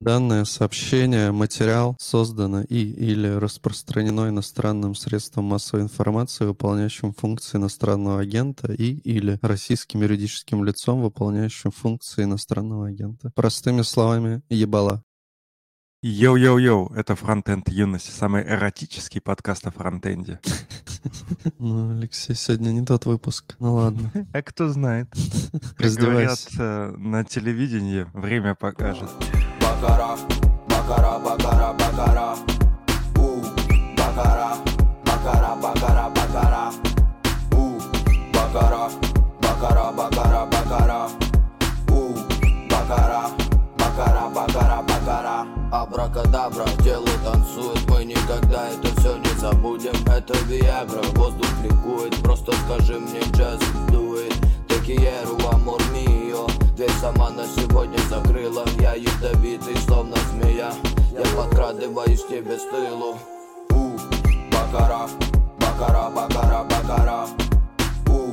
Данное сообщение, материал создано и или распространено иностранным средством массовой информации, выполняющим функции иностранного агента и или российским юридическим лицом, выполняющим функции иностранного агента. Простыми словами, ебала. Йоу-йоу-йоу, это Фронтенд Юность, самый эротический подкаст о фронтенде. Ну, Алексей, сегодня не тот выпуск. Ну ладно. А кто знает. Как говорят э, на телевидении, время покажет. Бакара, бакара, бакара, бакара. У, бакара, бакара, бакара, бакара. У, бакара, бакара, бакара, бакара. У, бакара, бакара, бакара, бакара. Абракадабра, тело танцует, мы никогда это все не забудем Это Виагра, воздух ликует, просто скажи мне джаз дует Текиеру, амор мио, дверь сама на сегодня закрыла Я ядовитый, словно змея, я подкрадываюсь тебе с тылу. У, бакара, бакара, бакара, бакара. У,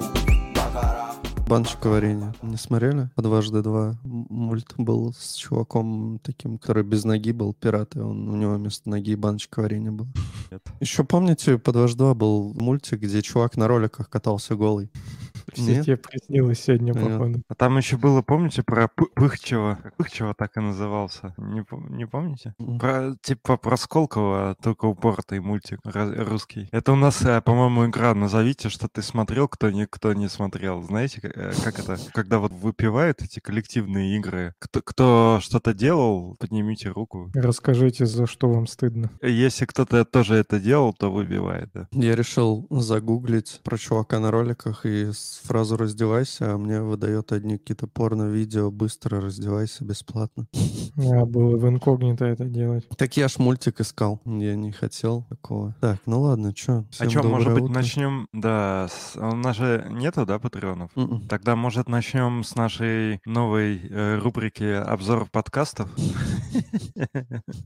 бакара Баночка варенья. Не смотрели? По дважды два. Мульт был с чуваком таким, который без ноги был, пират, и он, у него вместо ноги баночка варенья была. Нет. Еще помните, по дважды два был мультик, где чувак на роликах катался голый? Все тебе приснилось сегодня, походу. А там еще было, помните, про Пыхчева? Пыхчева так и назывался. Не, не помните? Про, типа про Сколково, только упоротый мультик русский. Это у нас, э, по-моему, игра «Назовите, что ты смотрел, кто никто не смотрел». Знаете, Э, как это, когда вот выпивают эти коллективные игры, кто, кто что-то делал, поднимите руку. Расскажите, за что вам стыдно. Если кто-то тоже это делал, то выбивает, да. Я решил загуглить про чувака на роликах и фразу «раздевайся», а мне выдает одни какие-то порно-видео «быстро раздевайся бесплатно». Я было в инкогнито это делать. Так я ж мультик искал, я не хотел такого. Так, ну ладно, что? А что, может быть, начнем, да, с... у нас же нету, да, патреонов? Mm-mm. Тогда, может, начнем с нашей новой э, рубрики обзор подкастов?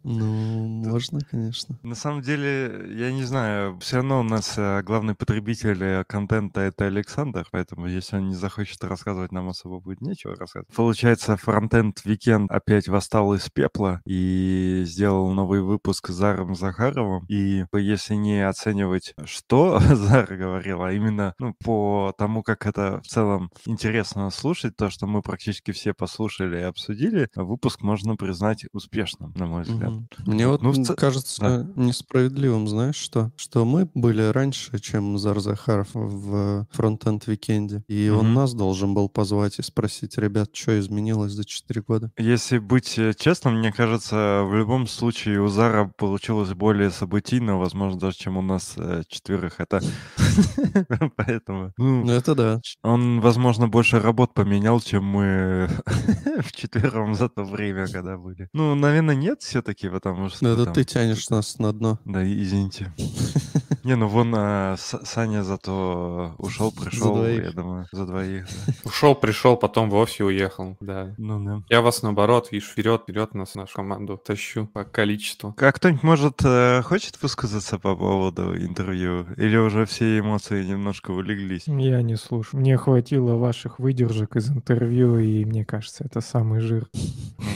Ну, можно, конечно. На самом деле, я не знаю, все равно у нас э, главный потребитель контента — это Александр, поэтому если он не захочет рассказывать, нам особо будет нечего рассказывать. Получается, Frontend Weekend опять восстал из пепла и сделал новый выпуск с Заром Захаровым. И если не оценивать, что Зар говорил, а именно ну, по тому, как это в целом интересно слушать, то, что мы практически все послушали и обсудили, выпуск можно признать успешным, на мой взгляд. Угу. Мне вот ну, кажется да. несправедливым, знаешь, что? Что мы были раньше, чем Зар Захаров в Frontend Weekend е, и угу. он нас должен был позвать и спросить, ребят, что изменилось за 4 года? Если быть э, честным, мне кажется, в любом случае у Зара получилось более событийно, возможно, даже чем у нас э, четверых. Это поэтому... Ну, это да. Он, возможно, больше работ поменял, чем мы вчетвером за то время, когда были. Ну, наверное, нет все-таки, потому что... Да, это ты тянешь нас на дно. Да, извините. Не, ну вон а, Саня зато ушел, пришел, я думаю, за двоих. Ушел, пришел, потом вовсе уехал, да. Ну да. Я вас наоборот, видишь, вперед, вперед нас, нашу команду тащу по количеству. Как кто-нибудь, может, э, хочет высказаться по поводу интервью? Или уже все эмоции немножко улеглись? Я не слушаю. Мне хватило ваших выдержек из интервью, и мне кажется, это самый жир.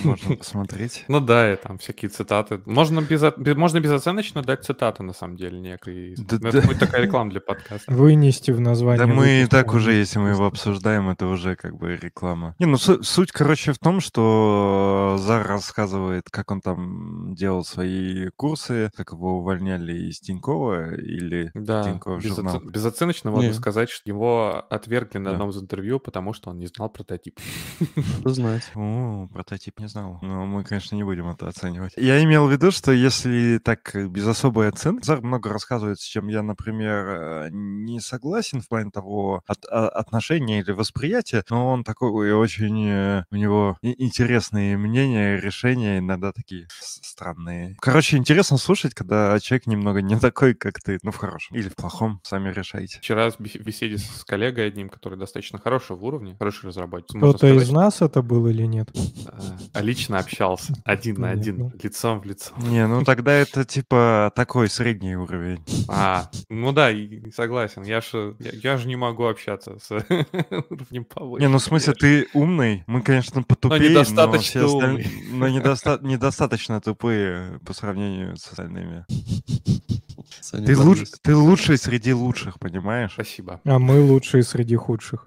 Ну, можно посмотреть. Ну да, и там всякие цитаты. Можно, без, можно безоценочно дать цитаты, на самом деле, некие да, это да. будет такая реклама для подкаста. Вынести в название. Да мы и так уже, если мы его обсуждаем, это уже как бы реклама. Не, ну суть, короче, в том, что Зар рассказывает, как он там делал свои курсы, как его увольняли из Тинькова или да, Тинькова журнал. Безоц... Безоценочно можно сказать, что его отвергли на да. одном из интервью, потому что он не знал прототип. Надо знать. О, прототип не знал. Но мы, конечно, не будем это оценивать. Я имел в виду, что если так без особой оценки, Зар много рассказывает с чем я, например, э, не согласен в плане того от, а, отношения или восприятия, но он такой очень, э, у него интересные мнения, решения, иногда такие странные. Короче, интересно слушать, когда человек немного не такой, как ты, ну, в хорошем или в плохом, сами решайте. Вчера в беседе с коллегой одним, который достаточно хорошего уровня, хороший разработчик. Кто-то из нас это был или нет? А лично общался, один на один, лицом в лицо. Не, ну тогда это типа такой средний уровень. А, ну да, согласен. Я же я, я же не могу общаться с уровнем повыше. Не, ну в смысле, ты умный. Мы, конечно, потупее, но недостаточно но, осталь... но недоста... недостаточно тупые по сравнению с остальными. Ты, луч... ты лучший среди лучших, понимаешь? Спасибо. А мы лучшие среди худших.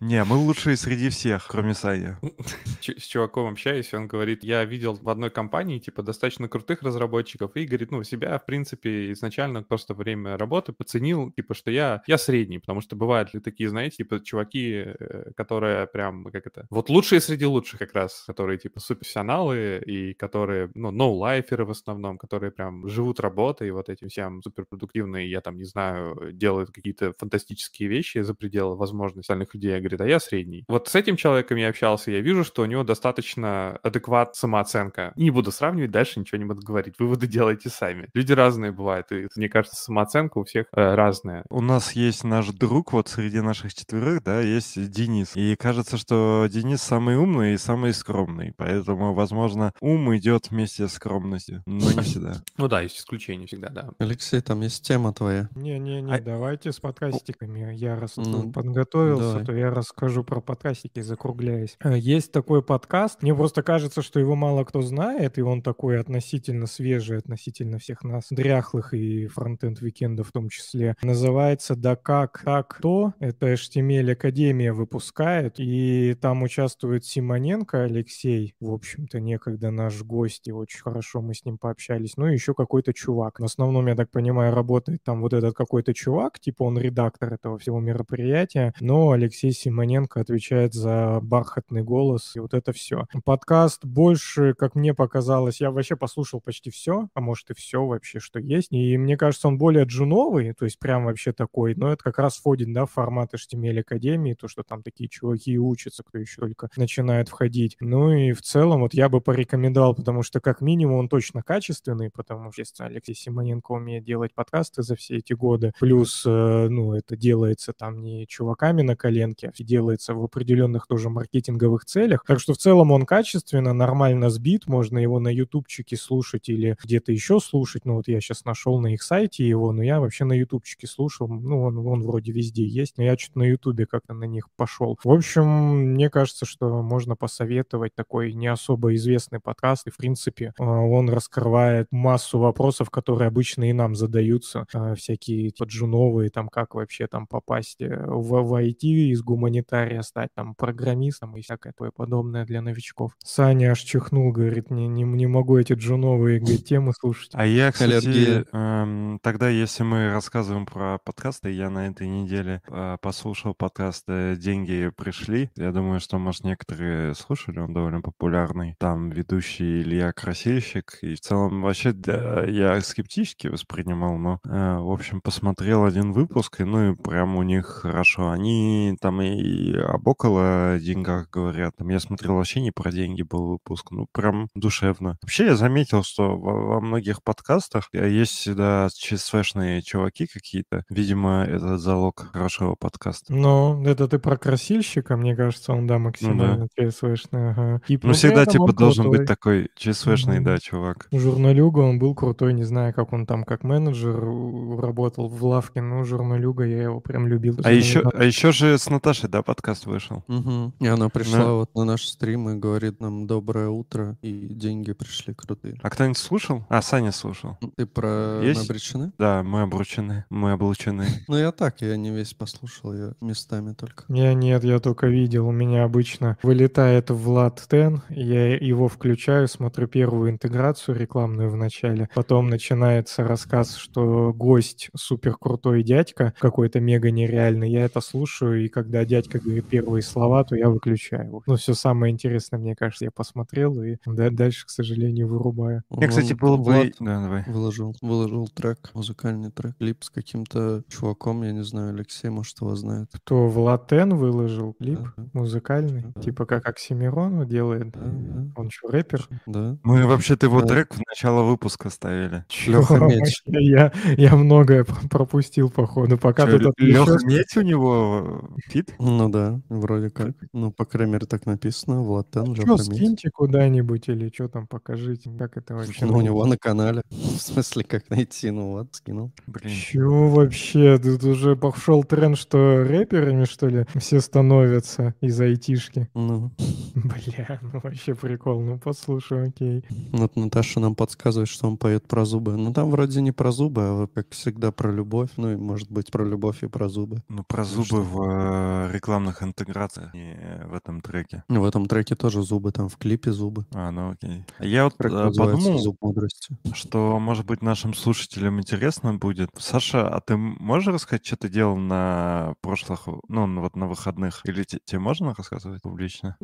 Не, мы лучшие среди всех, кроме Сани. С чуваком общаюсь, он говорит, я видел в одной компании, типа, достаточно крутых разработчиков, и говорит, ну, себя, в принципе, изначально просто время работы поценил, типа, что я, я средний, потому что бывают ли такие, знаете, типа, чуваки, э, которые прям, как это, вот лучшие среди лучших как раз, которые, типа, суперпрофессионалы, и которые, ну, ноу-лайферы в основном, которые прям живут работой, вот этим всем суперпродуктивные, я там, не знаю, делают какие-то фантастические вещи за пределы возможностей остальных людей, я говорит, а я средний. Вот с этим человеком я общался, я вижу, что у него достаточно адекват самооценка. Не буду сравнивать, дальше ничего не буду говорить. Выводы делайте сами. Люди разные бывают, и мне кажется, самооценка у всех э, разная. У нас есть наш друг, вот среди наших четверых, да, есть Денис. И кажется, что Денис самый умный и самый скромный. Поэтому, возможно, ум идет вместе с скромностью, но не всегда. Ну да, есть исключения всегда, да. Алексей, там есть тема твоя. Не-не-не, а... давайте с подкастиками. Я раз ну, подготовился, давай. то я расскажу про подкастики, закругляясь. Э, есть такой подкаст, мне просто кажется, что его мало кто знает, и он такой относительно свежий, относительно всех нас, дряхлых и Frontend Weekend а в том числе. Называется «Да как, так, то». Это HTML Академия выпускает, и там участвует Симоненко Алексей, в общем-то, некогда наш гость, и очень хорошо мы с ним пообщались. Ну и еще какой-то чувак. В основном, я так понимаю, работает там вот этот какой-то чувак, типа он редактор этого всего мероприятия, но Алексей Симоненко отвечает за бархатный голос и вот это все. Подкаст больше, как мне показалось, я вообще послушал почти все, а может и все вообще, что есть. И мне кажется, он более джуновый, то есть прям вообще такой, но это как раз входит, да, в формат HTML Академии, то, что там такие чуваки учатся, кто еще только начинает входить. Ну и в целом вот я бы порекомендовал, потому что как минимум он точно качественный, потому что Алексей Симоненко умеет делать подкасты за все эти годы, плюс, э, ну, это делается там не чуваками на коленке, а делается в определенных тоже маркетинговых целях. Так что в целом он качественно, нормально сбит, можно его на ютубчике слушать или где-то еще слушать. Ну вот я сейчас нашел на их сайте его, но я вообще на ютубчике слушал. Ну он, он вроде везде есть, но я что-то на ютубе как-то на них пошел. В общем, мне кажется, что можно посоветовать такой не особо известный подкаст. И в принципе э, он раскрывает массу вопросов, которые обычно и нам задаются. Э, всякие поджуновые, там как вообще там попасть э, в, в IT из гуманитария стать там программистом и всякое такое подобное для новичков. Саня аж чихнул, говорит, не, не, не могу эти джуновые говорит, темы слушать. А я, кстати, эм, тогда, если мы рассказываем про подкасты, я на этой неделе э, послушал подкаст э, «Деньги пришли». Я думаю, что, может, некоторые слушали, он довольно популярный. Там ведущий Илья Красильщик. И в целом вообще да, я скептически воспринимал, но, э, в общем, посмотрел один выпуск, и ну и прям у них хорошо. Они там и об около деньгах говорят. Там я смотрел вообще не про деньги был выпуск. Ну, прям душевно. Вообще я заметил, что во, во многих подкастах есть всегда ЧСВшные чуваки какие-то. Видимо, это залог хорошего подкаста. Ну, это ты про красильщика, мне кажется, он, да, максимально ну, да. ЧСВшный. Ага. И ну, всегда, типа, должен крутой. быть такой ЧСВшный, mm-hmm. да, чувак. Журналюга, он был крутой, не знаю, как он там как менеджер работал в лавке, но журналюга, я его прям любил. А еще, а еще же с Наташей, да, подкаст вышел? Угу. И она пришла да. вот на наш стрим и говорит нам «Доброе утро», и деньги пришли крутые. А кто-нибудь слушал? А, Саня слушал. Ты про Есть? «Мы обречены»? Да, мы обручены, мы облучены. Ну, я так, я не весь послушал, я местами только. Я нет, я только видел. У меня обычно вылетает Влад Тен, я его включаю, смотрю первую интеграцию рекламную в начале, потом начинается рассказ, что гость супер крутой дядька, какой-то мега нереальный, я это слушаю, и когда дядька говорит первые слова, то я выключаю его. Ну, все самое интересное, мне кажется, я посмотрел, и дальше, к сожалению, вырубаю. Я, кстати, был бы... Да, давай. Выложил, выложил трек, музыкальный трек, клип с каким-то чуваком, я не знаю, Алексей, может, его знает. Кто, Владилен выложил клип да, музыкальный? Да. Типа как Оксимирон делает? Да, да. Он что, рэпер? Да. Мы вообще-то его да. трек в начало выпуска ставили. Леха Медь. Я, я многое пропустил, походу. Пока Что, тут Леха Медь у него фит? Ну да, вроде как. Ну, по крайней мере, так написано. Владилен, Леха Что, скиньте куда-нибудь или что там, покажите. Как это вообще? Ну, у него на канале. В смысле, как найти? Ну вот, скинул. Блин. Чё вообще? Тут уже пошел тренд, что рэперами, что ли, все становятся из айтишки. Ну. Бля, ну вообще прикол. Ну, послушай, окей. Вот Наташа нам подсказывает, что он поет про зубы. Ну, там вроде не про зубы, а как всегда про любовь. Ну, и может быть про любовь и про зубы. Ну, про зубы что? в э, рекламных интеграциях, не в этом треке. В этом треке тоже зубы, там в клипе зубы. А, ну окей. Я вот Трек э, подумал, зуб мудрости. что, может быть, нашим слушателям интересно будет. Саша, а ты можешь рассказать, что ты делал на прошлых, ну, вот на выходных? Или тебе можно рассказывать публично?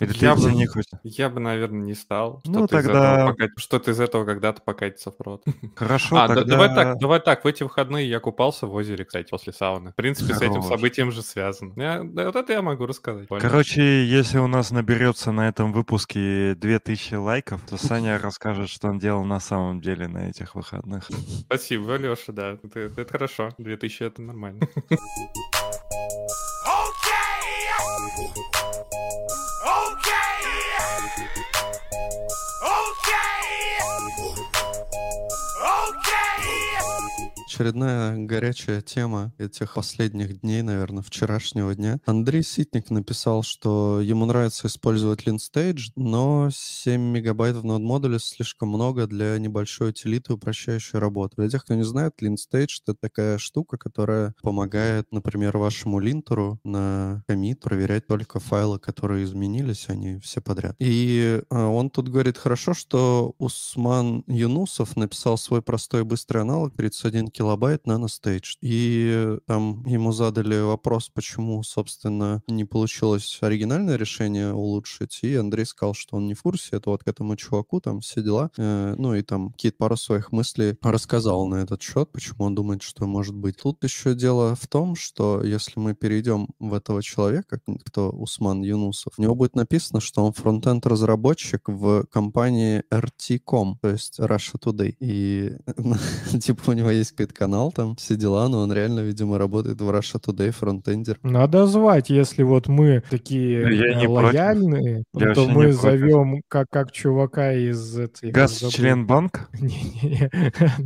Или я ты бы, не хочешь? Я бы, наверное, не стал. Ну, тогда... Что-то из этого когда-то покатится в рот. Хорошо, а, тогда... давай так, давай так. В эти выходные я купался в озере, кстати, после сауны. В принципе, Хорош. с этим событием же связано. Я, да, вот это я могу рассказать. Понял? Короче, если у нас наберется на этом выпуске 2000 лайков, то Саня расскажет, что он делал на самом деле на этих выходных. Спасибо, Леша, да. Это, это хорошо. 2000 это нормально. очередная горячая тема этих последних дней, наверное, вчерашнего дня. Андрей Ситник написал, что ему нравится использовать LinStage, но 7 мегабайт в нод-модуле слишком много для небольшой утилиты, упрощающей работу. Для тех, кто не знает, LinStage — это такая штука, которая помогает, например, вашему линтеру на комит проверять только файлы, которые изменились, они все подряд. И а, он тут говорит, хорошо, что Усман Юнусов написал свой простой и быстрый аналог 31 килобайт килобайт наностейдж. И там ему задали вопрос, почему, собственно, не получилось оригинальное решение улучшить. И Андрей сказал, что он не в курсе. Это вот к этому чуваку там все дела. Э, ну и там какие-то пару своих мыслей рассказал на этот счет, почему он думает, что может быть. Тут еще дело в том, что если мы перейдем в этого человека, кто Усман Юнусов, у него будет написано, что он фронтенд разработчик в компании RT.com, то есть Russia Today. И типа у него есть какая-то канал там, все дела, но он реально, видимо, работает в Russia Today фронтендер. Надо звать, если вот мы такие я не лояльные, я то мы зовем как, как чувака из... Газ член банк?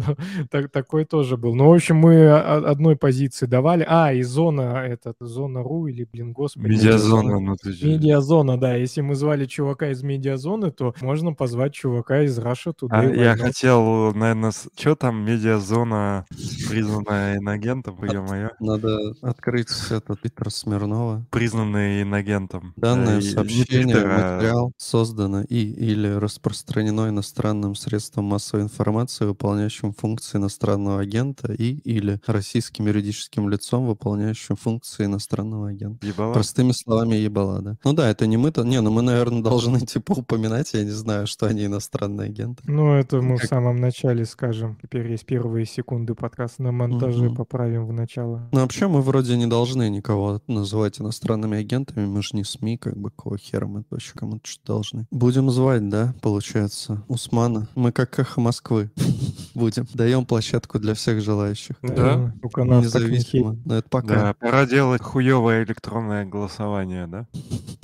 Ну, такой тоже был. Ну, в общем, мы одной позиции давали. А, и зона, этот, зона РУ или, блин, господи. Медиазона. Ну, медиазона, да. Если мы звали чувака из медиазоны, то можно позвать чувака из Russia Today. А, я хотел, наверное, что там медиазона Признанная инагентом, ё-моё. Надо открыть этот Питер Смирнова. Признанный инагентом. Данное и, сообщение, материал создано и или распространено иностранным средством массовой информации, выполняющим функции иностранного агента и или российским юридическим лицом, выполняющим функции иностранного агента. Ебала? Простыми словами, ебала, да. Ну да, это не мы-то. Не, ну мы, наверное, должны типа упоминать, я не знаю, что они иностранные агенты. Ну, это мы как... в самом начале скажем. Теперь есть первые секунды подкаст на монтаже угу. поправим в начало. Ну, вообще, мы вроде не должны никого называть иностранными агентами. Мы же не СМИ, как бы, какого хера мы вообще кому-то что должны. Будем звать, да, получается, Усмана. Мы как эхо Москвы будем. Даем площадку для всех желающих. Да. Только нас Независимо. Но это пока. Да, пора делать хуевое электронное голосование, да?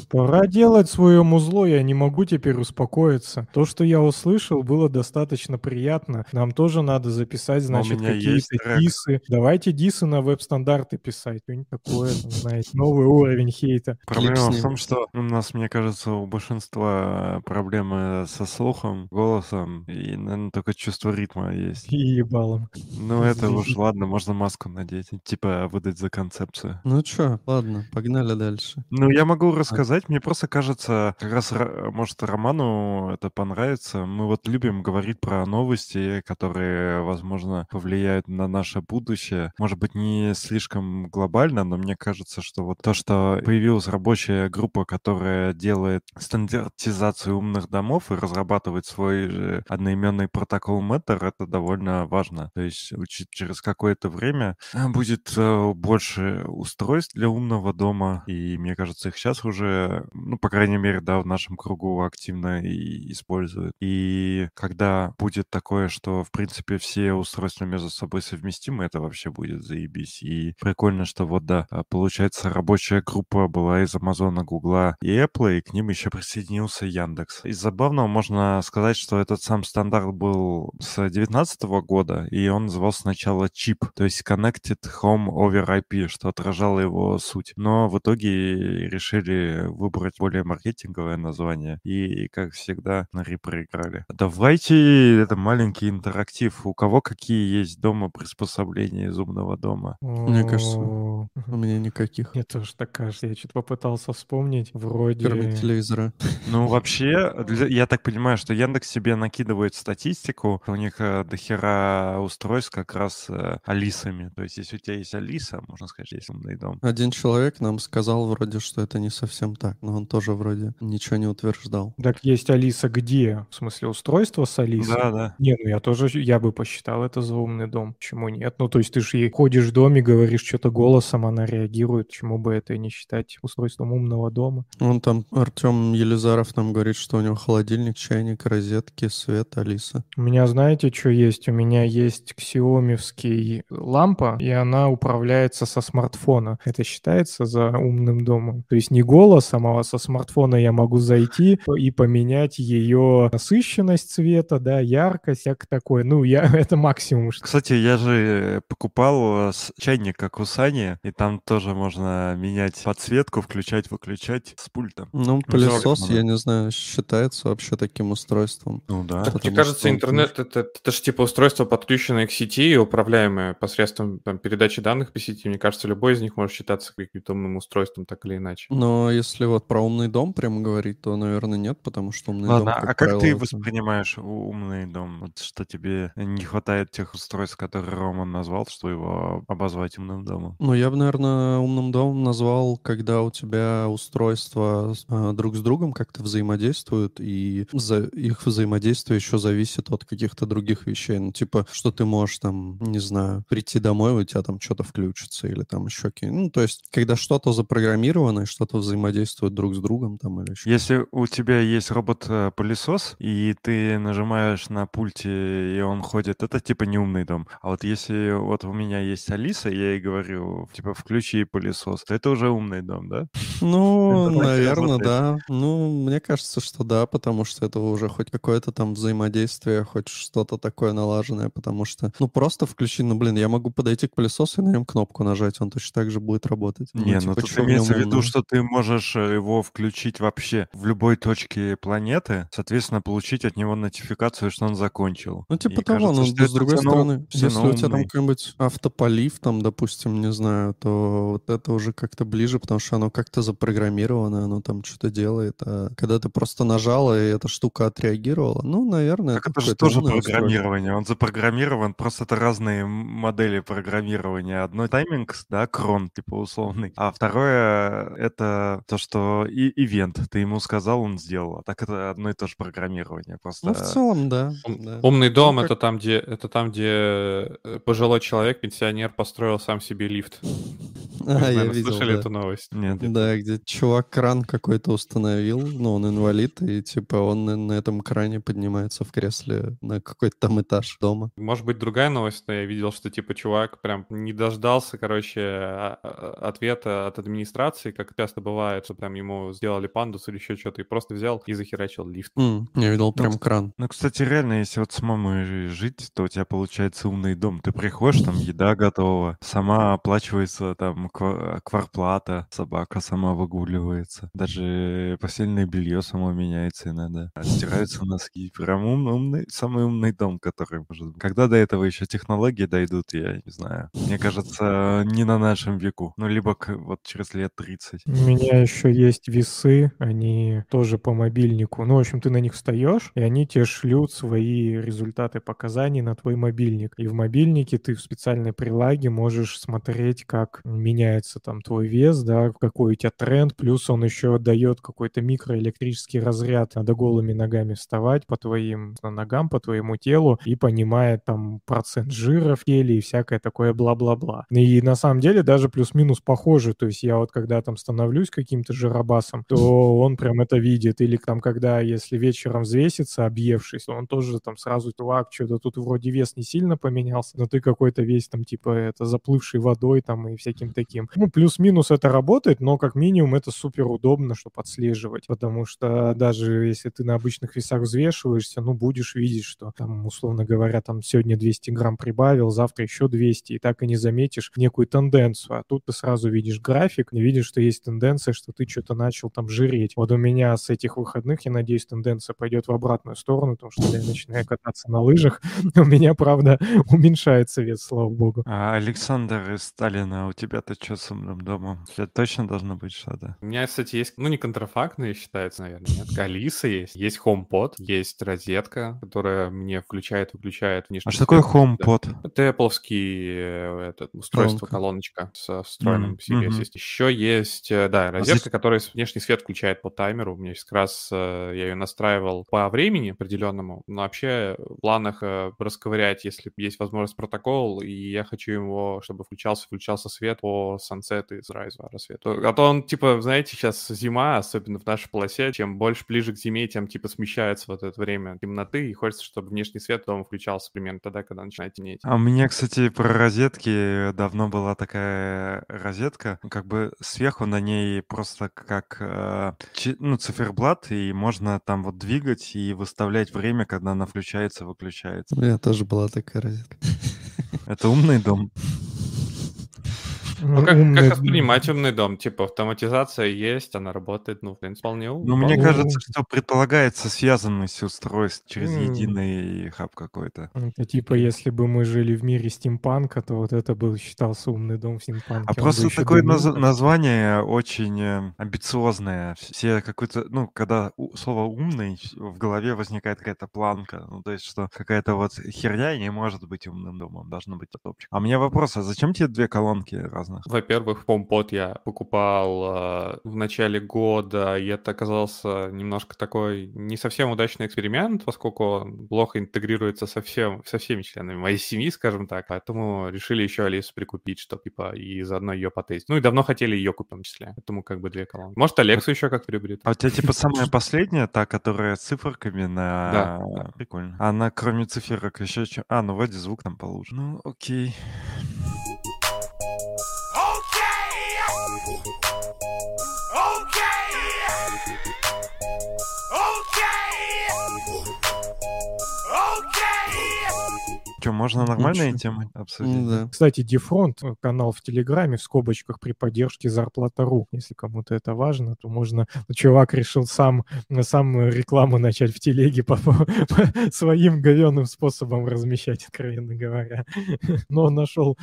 Пора делать свое музло, я не могу теперь успокоиться. То, что я услышал, было достаточно приятно. Нам тоже надо записать, значит, какие-то дисы. Давайте дисы на веб-стандарты писать. Что-нибудь такое, там, знаете, новый уровень хейта. Проблема в том, что у нас, мне кажется, у большинства проблемы со слухом, голосом и, наверное, только чувство ритма есть. И ебалом. Ну, это уж ладно, можно маску надеть. Типа выдать за концепцию. Ну что, ладно, погнали дальше. Ну, я могу рассказать. Мне просто кажется, как раз, может, Роману это понравится. Мы вот любим говорить про новости, которые, возможно, повлияют на наше будущее. Может быть, не слишком глобально, но мне кажется, что вот то, что появилась рабочая группа, которая делает стандартизацию умных домов и разрабатывает свой же одноименный протокол Matter, это довольно важно. То есть через какое-то время будет э, больше устройств для умного дома, и мне кажется, их сейчас уже, ну, по крайней мере, да, в нашем кругу активно и используют. И когда будет такое, что, в принципе, все устройства между собой совместимы, это вообще будет заебись. И прикольно, что вот, да, получается, рабочая группа была из Амазона, Гугла и Apple, и к ним еще присоединился Яндекс. Из забавного можно сказать, что этот сам стандарт был с 2019 года, и он назывался сначала чип, то есть Connected Home Over IP, что отражало его суть. Но в итоге решили выбрать более маркетинговое название, и, как всегда, на проиграли. Давайте это маленький интерактив. У кого какие есть дома приспособления из умного дома? Мне кажется, у меня никаких. Мне тоже так кажется. Я что-то попытался вспомнить. Вроде... Кроме телевизора. Ну, вообще, я так понимаю, что Яндекс себе накидывает статистику. У них э, дохера устройств как раз э, Алисами. То есть, если у тебя есть Алиса, можно сказать, есть умный дом. Один человек нам сказал вроде, что это не совсем так, но он тоже вроде ничего не утверждал. Так есть Алиса где? В смысле, устройство с Алисой? Да, да. Не, ну я тоже, я бы посчитал это за умный дом. Почему нет? Ну, то есть ты же ей ходишь в доме, говоришь что-то голосом, она реагирует. Почему бы это не считать устройством умного дома? Он там, Артем Елизаров нам говорит, что у него холодильник, чайник, розетки, свет, Алиса. У меня, знаете, что есть? У меня есть ксиомевский лампа, и она управляется со смартфона. Это считается за умным домом? То есть не голосом, а со смартфона я могу зайти и поменять ее насыщенность цвета, да, яркость, всякое такое. Ну, я, это максимум. Кстати, я же покупал чайник, как у Сани, и там тоже можно менять подсветку, включать, выключать с пультом. Ну, пылесос, я не знаю, считается вообще таким устройством. Ну да. Так, мне кажется, интернет это, это, это же типа устройство, подключенное к сети и управляемое посредством там, передачи данных по сети. Мне кажется, любой из них может считаться каким-то умным устройством, так или иначе. Но если вот про умный дом прямо говорить, то, наверное, нет, потому что умный Ладно, дом, как а как правило, ты воспринимаешь умный дом? Вот что тебе не хватает тех устройств, которые Роман назвал, что его обозвать умным домом? Ну, я бы, наверное, умным домом назвал, когда у тебя устройства э, друг с другом как-то взаимодействуют, и за их взаимодействие еще зависит от каких-то других вещей. Ну, типа, что ты можешь там, не знаю, прийти домой, у тебя там что-то включится, или там еще какие Ну, то есть, когда что-то запрограммировано, и что-то взаимодействует друг с другом, там, или еще. Если у тебя есть робот-пылесос, и ты нажимаешь на пульте, и он ходит, это типа не умный дом. А вот если вот у меня есть Алиса, я ей говорю, типа, включи пылесос, то это уже умный дом, да? Ну, наверное, да. Ну, мне кажется, что да, потому что это уже хоть какое-то там взаимодействие, хоть что-то такое налаженное, потому что, ну, просто включи, ну, блин, я могу подойти к пылесосу и на нем кнопку нажать, он точно так же будет работать. Не, ну, типа, тут имеется в виду, что ты можешь э, его включить вообще в любой точке планеты, соответственно, получить от него нотификацию, что он закончил. Ну, типа и того, кажется, но с другой стороны, если у тебя там какой-нибудь автополив, там, допустим, не знаю, то вот это уже как-то ближе, потому что оно как-то запрограммировано, оно там что-то делает. А когда ты просто нажал, и эта штука отреагировала, ну, наверное... Так это, это же тоже программирование. Он запрограммирован, просто это разные модели программирования. Одно тайминг, да, крон, типа условный, а второе — это то, что и ивент. Ты ему сказал, он сделал. А так это одно и то же программирование. Просто... Ну, в целом, да. да. Умный дом ну, как... это там, где это там, где пожилой человек, пенсионер, построил сам себе лифт. А, Вы, я видел, слышали да. эту новость? Нет. Да, где чувак кран какой-то установил, ну, он инвалид, и типа он на этом кране поднимается в кресле на какой-то там этаж дома. Может быть, другая новость, но я видел, что типа чувак прям не дождался, короче, а, а, ответа от администрации, как часто бывает, что прям ему сделали пандус или еще что-то, и просто взял и захерачил лифт. Mm, я видел прям ну, кран. Ну, кстати, реально, если вот с мамой жить, то у тебя получается умный дом. Ты приходишь, там еда готова, сама оплачивается там кварплата, собака сама выгуливается, даже постельное белье само меняется иногда, стираются носки. Прям умный, самый умный дом, который может быть. Когда до этого еще технологии дойдут, я не знаю. Мне кажется, не на нашем веку. Ну, либо вот через лет 30. У меня еще есть весы, они тоже по мобильнику. Ну, в общем, ты на них встаешь, и они тебе шлют свои результаты показаний на твой мобильник. И в мобильнике ты в специальной прилаге можешь смотреть, как меняется там твой вес, да, какой у тебя тренд, плюс он еще дает какой-то микроэлектрический разряд, надо голыми ногами вставать по твоим ногам, по твоему телу, и понимает там процент жира в теле и всякое такое бла-бла-бла. И на самом деле даже плюс-минус похоже. То есть я вот когда там становлюсь каким-то жиробасом, то он прям это видит. Или там, когда если вечером взвесится, объевшись, он тоже там сразу, чувак, что-то тут вроде вес не сильно поменялся, но ты какой-то весь там типа это заплывший водой там и всяким таким. Ну, плюс-минус это работает, но как минимум это супер удобно, чтобы отслеживать, потому что даже если ты на обычных весах взвешиваешься, ну, будешь видеть, что там, условно говоря, там сегодня 200 грамм прибавил, завтра еще 200, и так и не заметишь некую тенденцию. А тут ты сразу видишь график, и видишь, что есть тенденция, что ты что-то начал там жиреть. Вот у меня с этих выходных, я надеюсь, тенденция пойдет в обратную сторону, потому что я начинаю кататься на лыжах. У меня, правда, уменьшается вес, слава богу. А Александр из Сталина, у тебя-то что с умным домом? Это точно должно быть что-то? У меня, кстати, есть, ну, не контрафактные считается, наверное, нет. Алиса есть, есть HomePod, есть розетка, которая мне включает, выключает внешний А что такое HomePod? Это Apple э, этот, устройство, колоночка со встроенным mm-hmm. CBS mm-hmm. есть. Еще есть, э, да, а розетка, а которая внешний свет включает по таймеру. У меня есть как раз, э, я ее настраивал по времени определенному, но вообще в планах расковырять, если есть возможность протокол, и я хочу его, чтобы включался, включался свет по сансету из Rise рассвету. А то он, типа, знаете, сейчас зима, особенно в нашей полосе, чем больше ближе к зиме, тем, типа, смещается вот это время темноты, и хочется, чтобы внешний свет дома включался примерно тогда, когда начинает темнеть. А у меня, кстати, про розетки давно была такая розетка, как бы сверху на ней просто как, э, ну, циферблат, и можно там вот двигать и выставлять время, когда она включается, выключается. У меня тоже была такая розетка. Это умный дом. Ну, как, умный... как воспринимать умный дом? Типа автоматизация есть, она работает, ну, в принципе, вполне Ну, мне кажется, что предполагается связанность устройств через mm. единый хаб какой-то. Это типа, если бы мы жили в мире стимпанка, то вот это был считался умный дом в стимпанке. А просто такое наз... название очень э, амбициозное. Все какой-то, ну, когда слово умный, в голове возникает какая-то планка. Ну, то есть, что какая-то вот херня не может быть умным домом, должно быть топчик. А у меня вопрос, а зачем тебе две колонки разные? Разных. Во-первых, HomePod я покупал э, в начале года, и это оказался немножко такой не совсем удачный эксперимент, поскольку он плохо интегрируется со, всем, со всеми членами моей семьи, скажем так. Поэтому решили еще Алису прикупить, чтобы типа и заодно ее потестить. Ну и давно хотели ее купить в том числе. Поэтому как бы две колонки. Может, Алексу еще как приобрету. А у тебя типа самая последняя, та, которая с циферками на... Да. Прикольно. Она кроме циферок еще... А, ну вроде звук там получше. Ну, окей. Что, можно нормальные Ничего. темы обсудить? Да. Кстати, Дефронт, э, канал в Телеграме в скобочках при поддержке зарплата.ру. Если кому-то это важно, то можно... Ну, чувак решил сам, сам рекламу начать в телеге по, по, по своим говенным способом размещать, откровенно говоря. Но он нашел,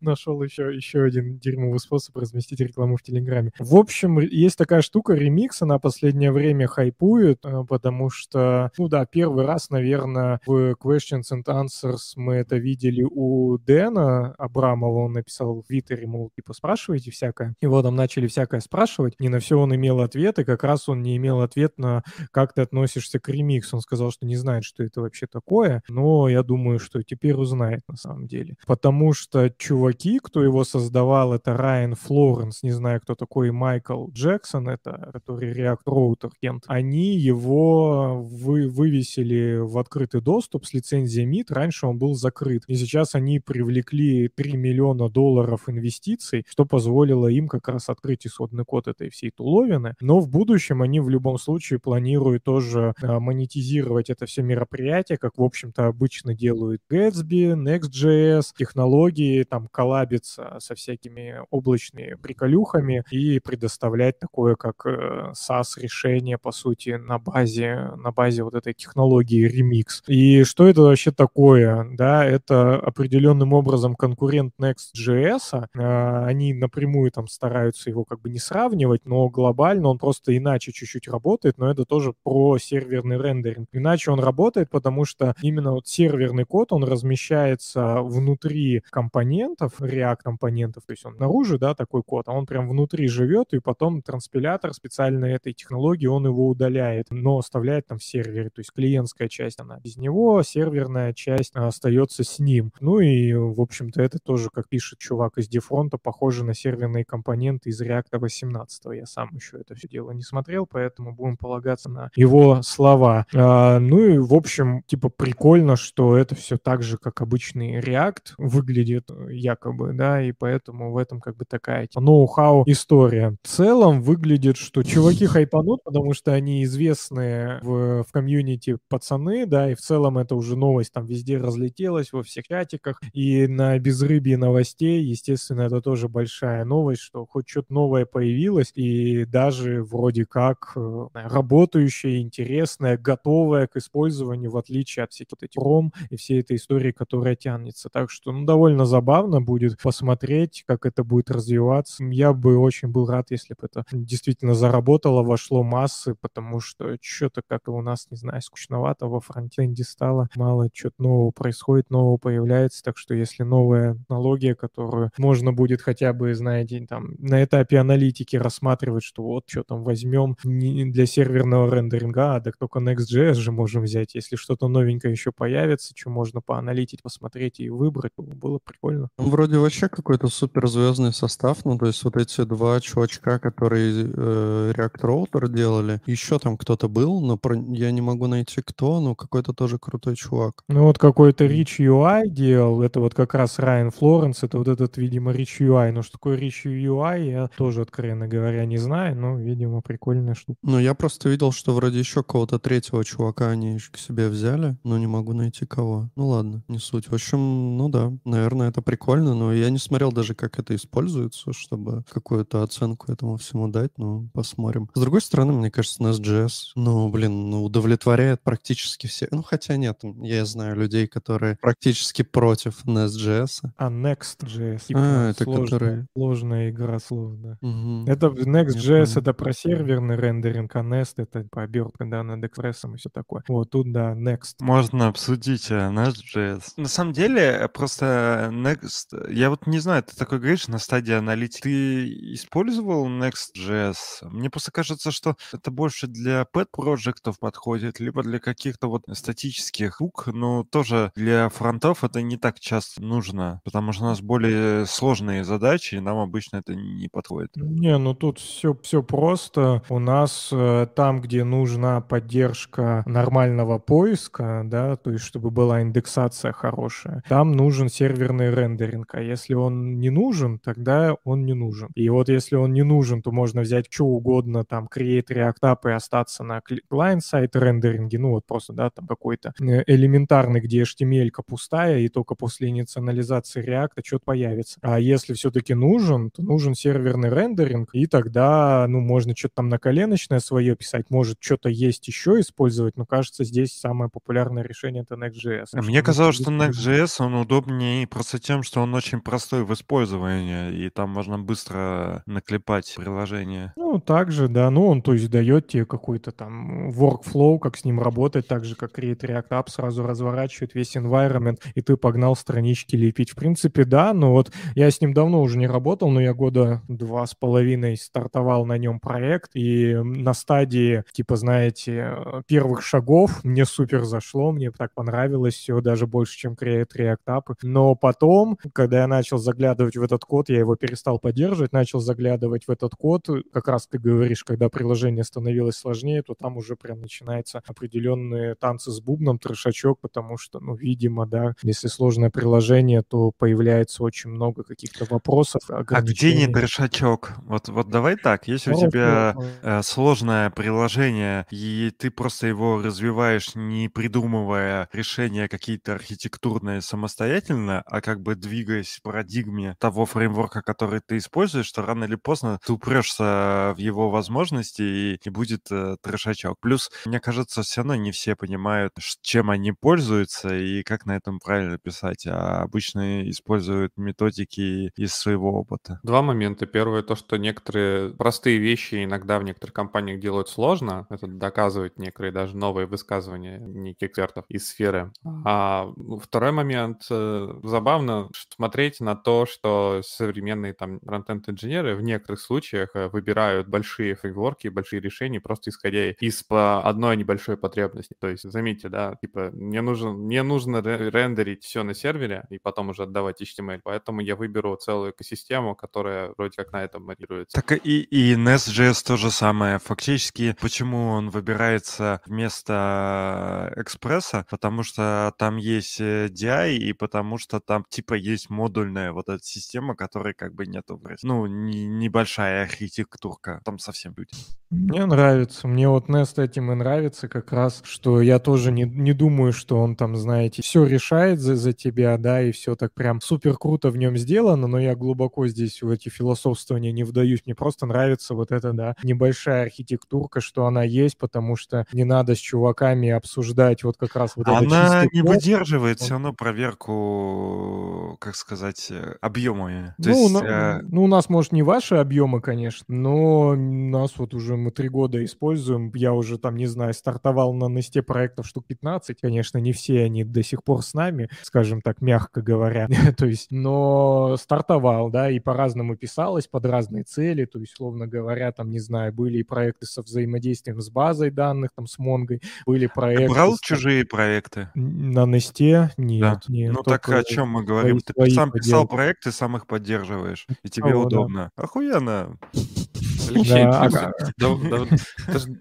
нашел еще, еще один дерьмовый способ разместить рекламу в Телеграме. В общем, есть такая штука, ремикс, она последнее время хайпует, э, потому что, ну да, первый раз, наверное, в Questions and Answers Masters мы это видели у Дэна Абрамова, он написал в Твиттере, мол, типа, спрашивайте всякое. Его там начали всякое спрашивать, не на все он имел ответ, и как раз он не имел ответ на как ты относишься к ремиксу. Он сказал, что не знает, что это вообще такое, но я думаю, что теперь узнает на самом деле. Потому что чуваки, кто его создавал, это Райан Флоренс, не знаю, кто такой Майкл Джексон, это который React Router Кент, они его вы, вывесили в открытый доступ с лицензией MIT. Раньше раньше он был закрыт. И сейчас они привлекли 3 миллиона долларов инвестиций, что позволило им как раз открыть исходный код этой всей туловины. Но в будущем они в любом случае планируют тоже а, монетизировать это все мероприятие, как, в общем-то, обычно делают Gatsby, Next.js, технологии, там, коллабиться со всякими облачными приколюхами и предоставлять такое, как э, SaaS-решение, по сути, на базе, на базе вот этой технологии Remix. И что это вообще такое? Да, это определенным образом конкурент Next.js. А, они напрямую там стараются его как бы не сравнивать, но глобально он просто иначе чуть-чуть работает, но это тоже про серверный рендеринг. Иначе он работает, потому что именно вот серверный код, он размещается внутри компонентов, React компонентов, то есть он наружу, да, такой код, а он прям внутри живет, и потом транспилятор специально этой технологии, он его удаляет, но оставляет там в сервере, то есть клиентская часть, она без него, серверная часть остается с ним. Ну и, в общем-то, это тоже, как пишет чувак из Дефронта, похоже на серверные компоненты из React 18. Я сам еще это все дело не смотрел, поэтому будем полагаться на его слова. А, ну и, в общем, типа прикольно, что это все так же, как обычный React выглядит якобы, да, и поэтому в этом как бы такая типа, ноу-хау история. В целом выглядит, что чуваки хайпанут, потому что они известные в, в комьюнити пацаны, да, и в целом это уже новость там везде разлетелась, во всех чатиках, и на безрыбье новостей, естественно, это тоже большая новость, что хоть что-то новое появилось, и даже вроде как э, работающее, интересное, готовое к использованию, в отличие от всех вот этих ром и всей этой истории, которая тянется. Так что, ну, довольно забавно будет посмотреть, как это будет развиваться. Я бы очень был рад, если бы это действительно заработало, вошло массы, потому что что-то как-то у нас, не знаю, скучновато во фронтенде стало, мало что-то нового происходит, нового появляется, так что если новая технология, которую можно будет хотя бы, знаете, там на этапе аналитики рассматривать, что вот что там возьмем не для серверного рендеринга, а так только Next.js же можем взять, если что-то новенькое еще появится, что можно поаналитить, посмотреть и выбрать, было прикольно. Вроде вообще какой-то суперзвездный состав, ну то есть вот эти два чувачка, которые э, React Router делали, еще там кто-то был, но про... я не могу найти кто, но какой-то тоже крутой чувак. Ну вот какой-то Rich UI делал, это вот как раз Райан Флоренс, это вот этот, видимо, Rich UI. Но что такое Rich UI, я тоже, откровенно говоря, не знаю, но, видимо, прикольная штука. Ну, я просто видел, что вроде еще кого-то третьего чувака они к себе взяли, но не могу найти кого. Ну ладно, не суть. В общем, ну да, наверное, это прикольно, но я не смотрел даже, как это используется, чтобы какую-то оценку этому всему дать, ну, посмотрим. С другой стороны, мне кажется, Nest.js, ну, блин, ну, удовлетворяет практически все. Ну, хотя нет, я знаю людей, которые практически против Nest.js. А Next.js. А, это сложная, который... сложная игра слов, да. Угу. Это Next.js это про серверный рендеринг, а Nest это по обертка, да, над экспрессом и все такое. Вот тут, да, Next. Можно обсудить а, Nest.js. На самом деле, просто Next... Я вот не знаю, ты такой говоришь на стадии аналитики. Ты использовал Next.js? Мне просто кажется, что это больше для pet проектов подходит, либо для каких-то вот статических штук, но тоже для фронтов это не так часто нужно, потому что у нас более сложные задачи, и нам обычно это не подходит. Не, ну тут все, все просто. У нас э, там, где нужна поддержка нормального поиска, да, то есть чтобы была индексация хорошая, там нужен серверный рендеринг, а если он не нужен, тогда он не нужен. И вот если он не нужен, то можно взять что угодно, там, create React App и остаться на client-side рендеринге, ну вот просто, да, там какой-то э, элементарный, где HTML пустая, и только после инициализации React что-то появится. А если все-таки нужен, то нужен серверный рендеринг, и тогда, ну, можно что-то там на коленочное свое писать, может что-то есть еще использовать, но кажется, здесь самое популярное решение это Next.js. А мне казалось, что Next.js, он удобнее просто тем, что он очень простой в использовании, и там можно быстро наклепать приложение. Ну, также, да, ну, он, то есть, дает тебе какой-то там workflow, как с ним работать, так же, как Create React App сразу разворачивает весь environment, и ты погнал странички лепить. В принципе, да, но вот я с ним давно уже не работал, но я года два с половиной стартовал на нем проект, и на стадии, типа, знаете, первых шагов мне супер зашло, мне так понравилось все, даже больше, чем Create React App. Но потом, когда я начал заглядывать в этот код, я его перестал поддерживать, начал заглядывать в этот код, как раз ты говоришь, когда приложение становилось сложнее, то там уже прям начинается определенные танцы с бубном, трешачок, потому что, ну, видимо, да, если сложное приложение, то появляется очень много каких-то вопросов, А где не трешачок? Вот, вот давай так, если у тебя э, сложное приложение, и ты просто его развиваешь, не придумывая решения какие-то архитектурные самостоятельно, а как бы двигаясь в парадигме того фреймворка, который ты используешь, то рано или поздно ты упрешься в его возможности и, и будет э, трешачок. Плюс, мне кажется, все равно не все понимают, чем они пользуются, и как на этом правильно писать, а обычно используют методики из своего опыта. Два момента. Первое, то, что некоторые простые вещи иногда в некоторых компаниях делают сложно. Это доказывает некоторые даже новые высказывания неких экспертов из сферы. А второй момент. Э, забавно смотреть на то, что современные там фронтенд-инженеры в некоторых случаях э, выбирают большие фреймворки, большие решения просто исходя из одной небольшой потребности. То есть, заметьте, да, типа, мне нужно, мне нужно рендерить все на сервере и потом уже отдавать HTML, поэтому я выберу целую экосистему, которая вроде как на этом марируется. Так и, и Nest.js то же самое. Фактически, почему он выбирается вместо экспресса? Потому что там есть э, DI и потому что там типа есть модульная вот эта система, которой как бы нету. Ну, не, небольшая архитектурка. Там совсем будет. Мне нравится. Мне вот Nest этим и нравится как раз, что я тоже не, не думаю, что он там, знаете, все решает за, за тебя, да, и все так прям супер круто в нем сделано, но я глубоко здесь в эти философствования не вдаюсь. Мне просто нравится вот эта, да, небольшая архитектурка, что она есть, потому что не надо с чуваками обсуждать вот как раз вот Она не код. выдерживает все равно проверку, как сказать, объемами. Ну, есть, на, э... ну, у нас, может, не ваши объемы, конечно, но нас вот уже мы три года используем. Я уже там, не знаю, стартовал на Несте проектов штук 15. Конечно, не все они до сих пор с нами, скажем так, мягко говоря. то есть, но стартовал, да, и по-разному писалось, под разные цели. То есть, словно говоря, там, не знаю, были и проекты со взаимодействием с базой данных, там, с Монгой, были проекты... Ты брал с... чужие проекты? На Несте? Нет, да. нет. Ну так о чем мы говорим? Ты сам писал проекты, сам их поддерживаешь, и тебе О, удобно. Да. Охуенно.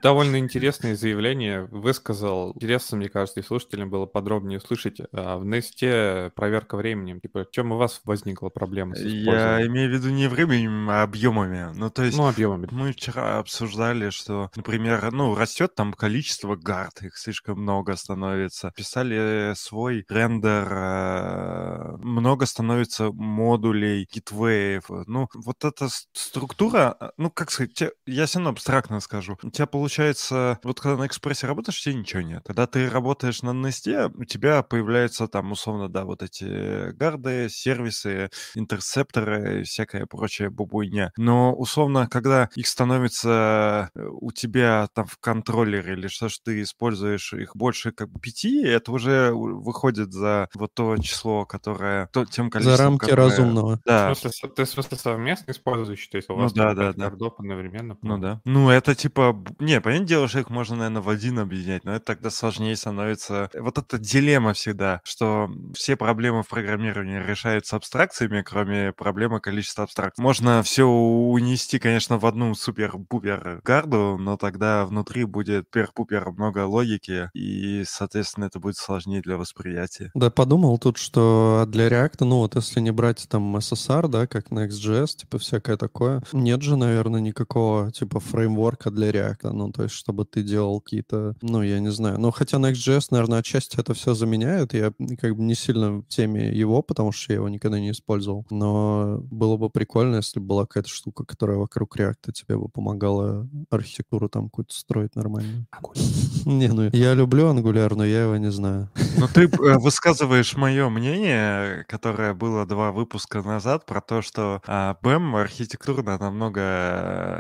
Довольно интересное заявление высказал. Интересно, мне кажется, и слушателям было подробнее услышать. А, в Несте проверка временем. Типа, в чем у вас возникла проблема с Я имею в виду не временем, а объемами. Ну, то есть, ну, объемами. мы вчера обсуждали, что, например, ну, растет там количество гард, их слишком много становится. Писали свой рендер, э, много становится модулей, гитвеев. Ну, вот эта структура, ну, как сказать, я все равно абстрактно скажу. У тебя получается, вот когда на экспрессе работаешь, у тебя ничего нет. Когда ты работаешь на Несте, у тебя появляются там, условно, да, вот эти гарды, сервисы, интерсепторы, всякая прочая бубуйня. Но, условно, когда их становится э, у тебя там в контроллере или что ж ты используешь их больше как бы пяти, это уже выходит за вот то число, которое... То, тем количеством, За рамки которое... разумного. Да. В смысле, ты, в смысле, совместно использующий? То есть у ну вас ну, да, да, да. Одновременно? Ну да. Ну это типа... Не, понятное дело, что их можно, наверное, в один объединять, но это тогда сложнее становится. Вот эта дилемма всегда, что все проблемы в программировании решаются абстракциями, кроме проблемы количества абстракций. Можно все унести, конечно, в одну супер-пупер гарду, но тогда внутри будет пер-пупер много логики, и, соответственно, это будет сложнее для восприятия. Да, подумал тут, что для React, ну вот если не брать там SSR, да, как на XJS, типа всякое такое, нет же, наверное, никакого типа фреймворка для React, ну то есть чтобы ты делал какие-то, ну я не знаю, ну хотя Next.js, наверное, отчасти это все заменяет, я как бы не сильно в теме его, потому что я его никогда не использовал, но было бы прикольно, если бы была какая-то штука, которая вокруг React тебе бы помогала архитектуру там какую-то строить нормально. Не, ну я люблю Angular, но я его не знаю. Ну ты э, высказываешь мое мнение, которое было два выпуска назад, про то, что а, BEM архитектурно намного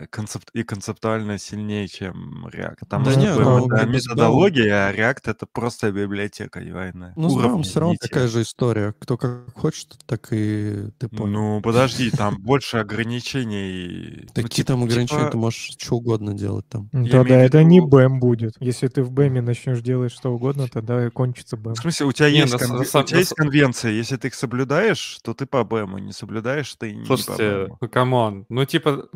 концепт и концептуально сильнее, чем React. Потому да что нет, BEM это методология, а React это просто библиотека UI. Ну, с BEM все равно такая же история. Кто как хочет, так и ты понял. Ну, подожди, там больше ограничений. Ну, Какие там ограничения? Ты можешь что угодно делать там. Тогда это не BEM будет. Если ты в BEM начнешь делать что угодно, тогда кончится BEM. В смысле, у тебя есть конвенция. Если ты их соблюдаешь, то ты по BEM. Не соблюдаешь, ты не по Слушайте, ну come on. Ну, типа,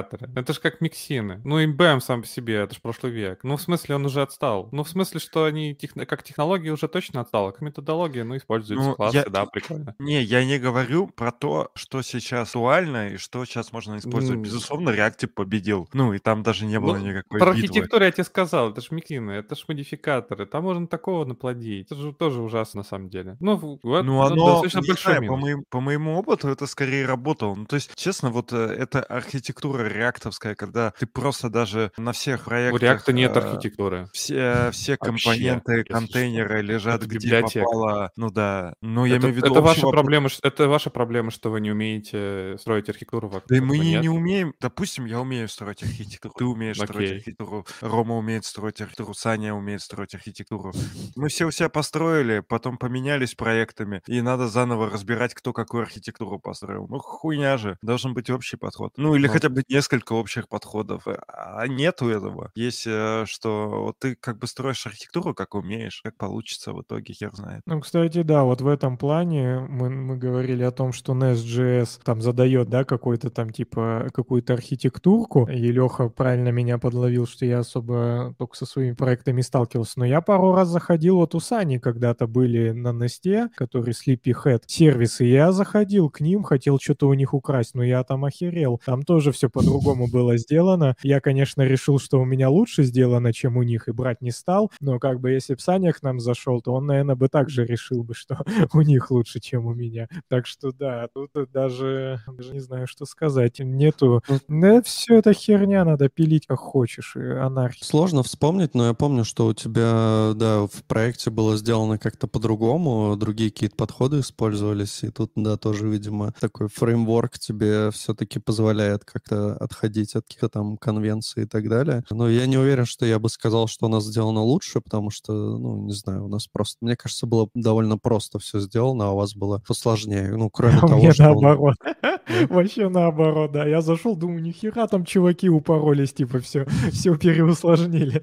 модификаторы. Это же как миксины. Ну, и BEM сам по себе, это же прошлый век. Ну, в смысле, он уже отстал. Ну, в смысле, что они как технологии уже точно отстал, а как методология, ну, используются ну, классы, я... да, прикольно. Не, я не говорю про то, что сейчас актуально и что сейчас можно использовать. Mm. Безусловно, React победил. Ну, и там даже не было ну, никакой Про битвы. архитектуру я тебе сказал, это же миксины, это же модификаторы. Там можно такого наплодить. Это же тоже ужасно на самом деле. Ну, вот, ну оно, достаточно большой знаю, по, моему, по моему опыту это скорее работало. Ну, то есть, честно, вот э, эта архитектура реактовская, когда ты просто даже на всех проектах... У реакта нет э, архитектуры. Все, все компоненты, контейнеры лежат где библиотека. попало. Ну да. Ну, я это, имею в виду... Это ваша, проблема, это ваша проблема, что вы не умеете строить архитектуру вокруг Да мы не, не умеем. Допустим, я умею строить архитектуру, ты умеешь строить архитектуру, Рома умеет строить архитектуру, Саня умеет строить архитектуру. Мы все у себя построили, потом поменялись проектами, и надо заново разбирать, кто какую архитектуру построил. Ну, хуйня же. Должен быть общий подход. Ну, или ну, хотя бы несколько общих подходов. А нету этого. Есть, э, что вот ты как бы строишь архитектуру, как умеешь, как получится в итоге, хер знает. Ну, кстати, да, вот в этом плане мы, мы говорили о том, что Nest.js там задает, да, какой-то там типа какую-то архитектурку, и Леха правильно меня подловил, что я особо только со своими проектами сталкивался. Но я пару раз заходил, вот у Сани когда-то были на Несте, который Sleepyhead сервисы, я заходил к ним, хотел что-то у них украсть, но я там охерел. Там тоже все по-другому было сделано. Я, конечно, решил, что у меня лучше сделано, чем у них, и брать не стал, но как бы если бы Саня к нам зашел, то он, наверное, бы также решил бы, что у них лучше, чем у меня. Так что да, тут даже, даже не знаю, что сказать. Нету... Да, все это херня, надо пилить как хочешь, анархия. Сложно вспомнить, но я помню, что у тебя, да, в проекте было сделано как-то по-другому, другие какие-то подходы использовались, и тут, да, тоже, видимо, такой фреймворк тебе все-таки позволяет как-то отходить от каких-то там конвенций и так далее. Но я не уверен, что я бы сказал, что у нас сделано лучше, потому что, ну, не знаю, у нас просто, мне кажется, было довольно просто все сделано, а у вас было посложнее. Ну, кроме того, что... Вообще наоборот, да. Я зашел, думаю, нихера там чуваки упоролись, типа все, все переусложнили.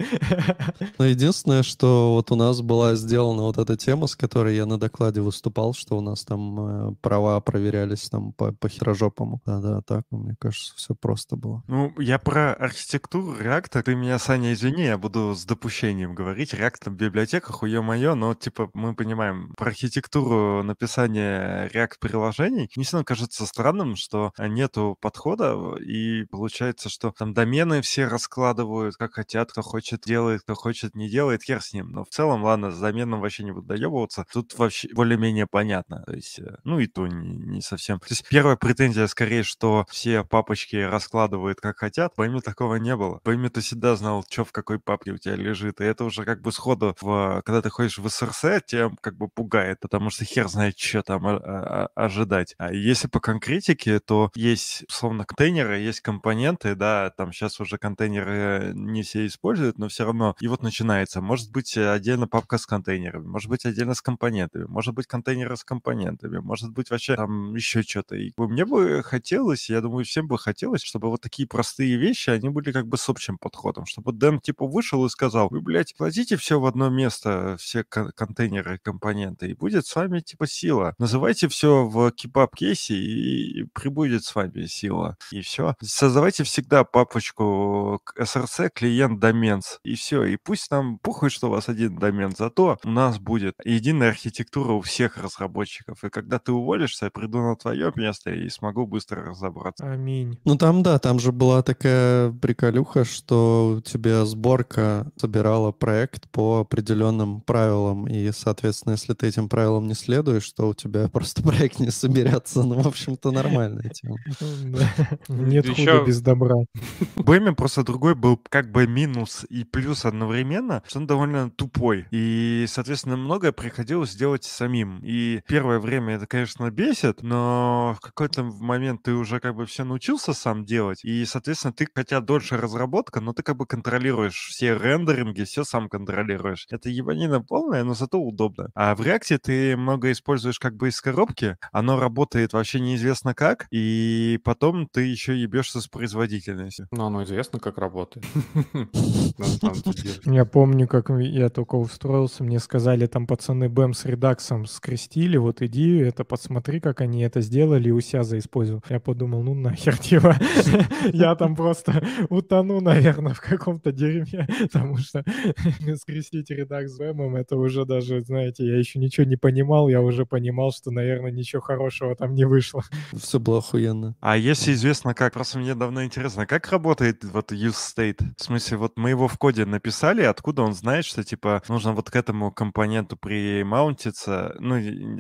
Но единственное, что вот у нас была сделана вот эта тема, с которой я на докладе выступал, что у нас там э, права проверялись там по, по херожопому. Да-да, так, мне кажется, все просто было. Ну, я про архитектуру реакта, ты меня, Саня, извини, я буду с допущением говорить. React в библиотеках, уё мое, но, типа, мы понимаем, про архитектуру написания React-приложений, мне все равно кажется странным, что нету подхода, и получается, что там домены все раскладывают, как хотят, кто хочет делает, кто хочет не делает, хер с ним. Но в целом, ладно, с доменом вообще не буду доебываться. Тут вообще более-менее понятно. То есть, э, ну и то не, не совсем. То есть первая претензия скорее, что все папочки раскладывают как хотят. По имя такого не было. По имя ты всегда знал, что в какой папке у тебя лежит. И это уже как бы сходу, в, когда ты ходишь в СРС, тебя как бы пугает, потому что хер знает, что там а, ожидать. А если по конкретике, то есть, словно контейнеры, есть компоненты, да, там сейчас уже контейнеры не все используют, но все равно. И вот начинается. Может быть отдельно папка с контейнерами, может быть отдельно с компонентами, может быть контейнеры с компонентами, может быть вообще там еще что-то. И мне бы хотелось, я думаю, всем бы хотелось, чтобы вот такие простые вещи, они были как бы с общим подходом, чтобы Дэм типа вышел и сказал, вы, блядь, кладите все в одно место, все контейнеры, компоненты, и будет с вами типа сила. Называйте все в кипап кейсе и прибудет с вами сила. И все. Создавайте всегда папочку SRC клиент доменс. И все. И пусть нам похуй, что у вас один домен. Зато у нас будет единая архитектура у всех разработчиков. И когда ты уволишься, я приду на твое место и смогу быстро разобраться. Аминь. Ну там, да, там же была такая приколюха, что у тебя сборка собирала проект по определенным правилам. И, соответственно, если ты этим правилам не следуешь, то у тебя просто проект не соберется. Ну, в общем-то, нормальная тема. Нет худа без добра. Бэми просто другой был как бы минус и плюс одновременно, что он довольно тупой. И, соответственно, многое приходилось делать самим. И первое время это, конечно, бесит, но в какой-то момент ты уже как бы все научился сам делать. И, соответственно, ты хотя дольше разработка, но ты как бы контролируешь все рендеринги, все сам контролируешь. Это ебанина полная, но зато удобно. А в React ты много используешь как бы из коробки, оно работает вообще неизвестно как, и потом ты еще ебешься с производительностью. Ну, оно известно, как работает. Я помню, как я только устроился, мне сказали, там пацаны BEM с редаксом скрестили, вот иди, это подсмотри, как они это сделали, и у себя заиспользовал. Я подумал, ну нахер, типа, я там просто утону, наверное, в каком-то дерьме, потому что скрестить редакс с BEM, это уже даже, знаете, я еще ничего не понимал, я уже понимал, что, наверное, ничего хорошего там не вышло. Все Инструкция была охуенная. А если известно как, просто мне давно интересно, как работает вот use state? В смысле, вот мы его в коде написали, откуда он знает, что, типа, нужно вот к этому компоненту примаунтиться, ну,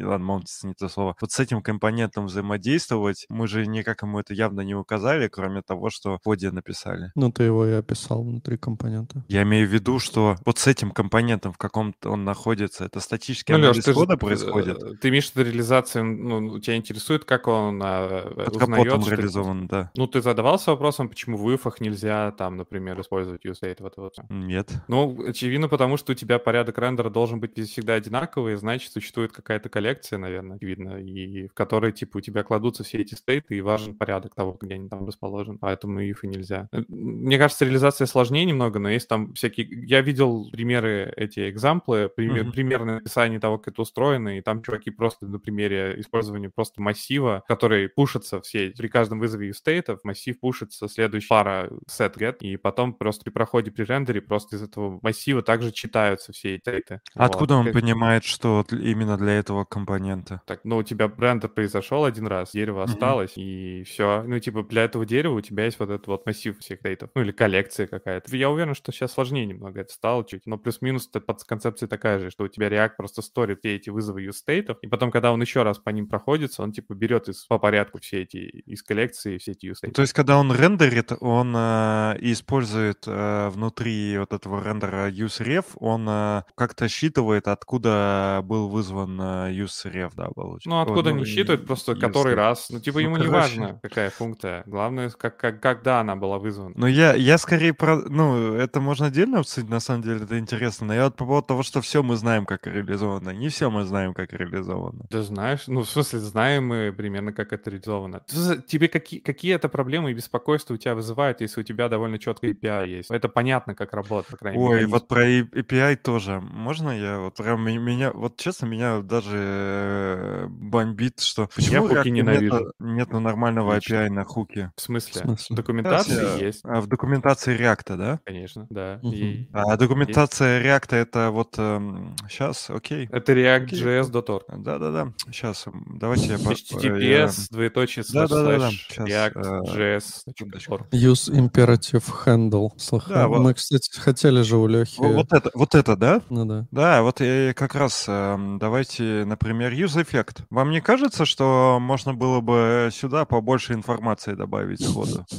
ладно, маунтиться не то слово, вот с этим компонентом взаимодействовать, мы же никак ему это явно не указали, кроме того, что в коде написали. Ну, ты его и описал внутри компонента. Я имею в виду, что вот с этим компонентом, в каком он находится, это статический ну, анализ Леш, кода же, происходит? Э, ты имеешь в виду реализацию, ну, тебя интересует, как он а, Под узнает, капотом реализован, да. Ну, ты задавался вопросом, почему в ифах нельзя там, например, использовать UseDate, вот, вот. Нет. Ну, очевидно, потому что у тебя порядок рендера должен быть всегда одинаковый, значит, существует какая-то коллекция, наверное, видно, и в которой, типа, у тебя кладутся все эти стейты, и важен порядок того, где они там расположены. Поэтому if и нельзя. Э, мне кажется, реализация сложнее немного, но есть там всякие... Я видел примеры, эти экзамплы, пример, mm-hmm. примерное описание того, как это устроено, и там чуваки просто на примере использования просто массива, который пушится все, при каждом вызове стейтов, массив пушится следующая пара set get, и потом просто при проходе при рендере просто из этого массива также читаются все эти стейты. Откуда вот. он как... понимает, что именно для этого компонента? Так, ну, у тебя рендер произошел один раз, дерево mm-hmm. осталось, и все. Ну, типа, для этого дерева у тебя есть вот этот вот массив всех стейтов, ну, или коллекция какая-то. Я уверен, что сейчас сложнее немного это стало чуть, но плюс-минус концепция такая же, что у тебя React просто сторит все эти вызовы use стейтов, и потом, когда он еще раз по ним проходится, он, типа, берет из, по порядку все эти, из коллекции все эти use. То есть, когда он рендерит, он э, использует э, внутри вот этого рендера useRef, он э, как-то считывает, откуда был вызван э, useRef, да, получается. Ну, откуда ну, не считывает, просто который раз. Ну, типа, ну, ему короче... не важно, какая функция. Главное, как, как, когда она была вызвана. Ну, я, я скорее про... Ну, это можно отдельно обсудить, на самом деле, это интересно. Но я вот по поводу того, что все мы знаем, как реализовано. Не все мы знаем, как реализовано. Ты знаешь? Ну, в смысле, знаем мы примерно, как это реализовано. Тебе какие, какие это проблемы и беспокойства у тебя вызывают, если у тебя довольно четкая API есть? Это понятно, как работает, по крайней мере. Ой, вот про API тоже. Можно я вот прям меня, вот честно, меня даже э, бомбит, что почему я хуки ненавижу. Нет, нет нормального Отлично. API на хуки. В смысле? В смысле? Документация Сейчас, есть. А в документации React, да? Конечно, да. Угу. И... А документация есть. React это вот эм, сейчас, окей. Это react.js.org. Да-да-да. Сейчас, давайте я... HTTPS, двоеточие, слэш, слэш, react.js.org. Use imperative handle. Слыхал. Да, Мы, кстати, хотели же у Лехи... Вот это, вот это, да? Ну да. Да, вот я как раз эм, давайте, например, use effect. Вам не кажется, что можно было бы сюда побольше информации добавить сходу?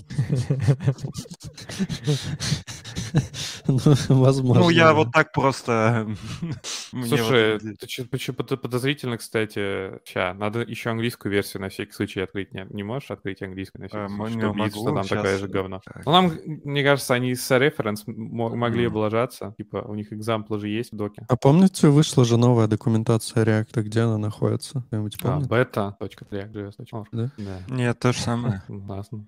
Ну, возможно. Ну, я вот так просто... Слушай, подозрительно, кстати. Ща, надо еще английскую версию на всякий случай открыть. Не, не можешь открыть английскую на всякий э, случай, чтобы видеть, что там такая же говно. Ну, нам, мне кажется, они с референс могли облажаться. Типа, у них экзамплы же есть в доке. А помните, вышла же новая документация React, где она находится? Кто-нибудь а, помнит? А, beta.react.js.org. Да? Нет, то же самое. Классно.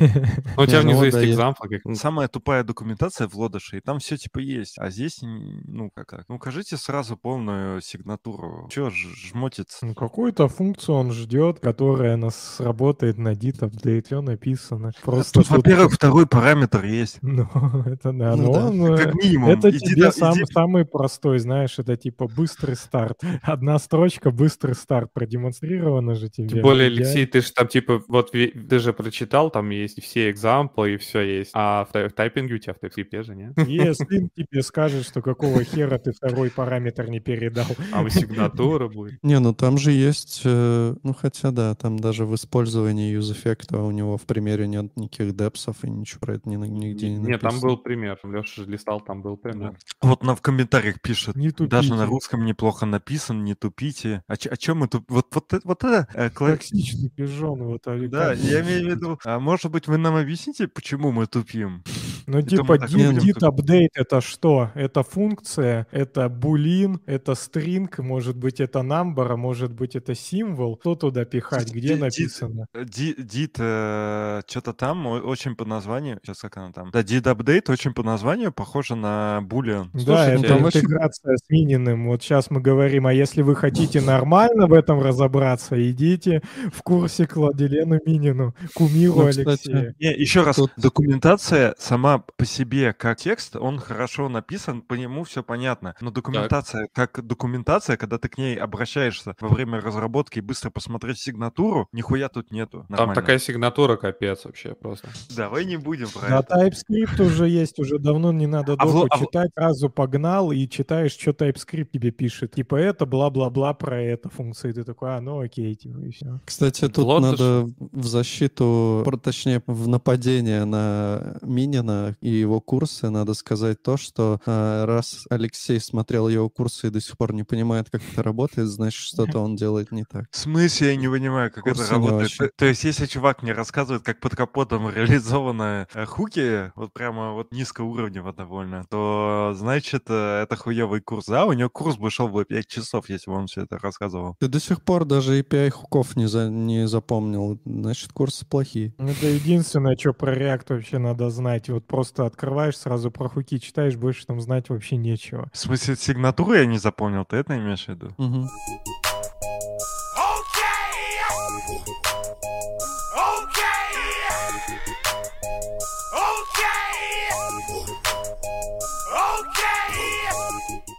Ну, у тебя внизу есть экзамплы. Самая тупая документация в лодыше, и там все типа есть. А здесь, ну, как так? Ну, укажите сразу полную сигнатуру. Чего жмотится? Ну, какую-то функцию он ждет, которая нас сработает на dit update, все написано. Просто тут, тут... во-первых, второй параметр есть. Ну, это да. Ну, да. Он, как минимум. Это иди тебе да, сам, иди... самый простой, знаешь, это типа быстрый старт. Одна строчка, быстрый старт продемонстрирована же тебе. Тем более, Алексей, ты же там типа, вот ты же прочитал, там есть все экзамплы и все есть. А в, в тайпинге у тебя в TypeScript же, нет? Если тебе скажет, что какого хера ты второй параметр не передал. А сигнатура будет? Не, ну там же есть, э, ну хотя да, там даже в использовании use эффекта у него в примере нет никаких депсов и ничего про это нигде не написано. Нет, там был пример. Леша же листал, там был пример. Вот нам в комментариях пишет. Не тупите. Даже на русском неплохо написан, не тупите. А, о чем мы тут? Вот, вот, вот это... Э, Токсичный пижон. Вот, а да, я имею в виду... А может быть, вы нам объясните, почему мы тупим? Ну, типа, dit update это что? Это функция, это булин, это стринг, может быть, это number, а может быть, это символ. Что туда пихать? Где написано? Dit, э, что-то там очень по названию, сейчас как она там? Да, dit update очень по названию похоже на boolean. Да, это интеграция с мининым. Вот сейчас мы говорим, а если вы хотите нормально в этом разобраться, идите в курсе к Владилену Минину, кумиру ну, Алексея. Не, еще раз, документация сама по себе как текст, он хорошо написан, по нему все понятно. Но документация, так. как документация, когда ты к ней обращаешься во время разработки и быстро посмотреть сигнатуру, нихуя тут нету. Нормально. Там такая сигнатура капец вообще просто. Давай не будем про да, это. TypeScript уже есть, уже давно не надо а доку а читать, а... сразу погнал и читаешь, что TypeScript тебе пишет. Типа это, бла-бла-бла про это функции. Ты такой, а, ну окей, типа, и все. Кстати, тут Лотош... надо в защиту, точнее, в нападение на Минина и его курсы надо сказать то, что э, раз Алексей смотрел его курсы и до сих пор не понимает, как это работает, значит, что-то он делает не так. В смысле я не понимаю, как курсы это работает? То, то есть, если чувак мне рассказывает, как под капотом реализованы э, хуки, вот прямо вот низкоуровнево довольно, то значит, э, это хуевый курс. Да, у него курс бы шел бы 5 часов, если бы он все это рассказывал. Ты до сих пор даже API хуков не, за, не запомнил. Значит, курсы плохие. Это единственное, что про React вообще надо знать. Вот просто открываешь, сразу про хуки читаешь, больше там знать вообще нечего. В смысле, сигнатуру я не запомнил, ты это имеешь в виду? Угу.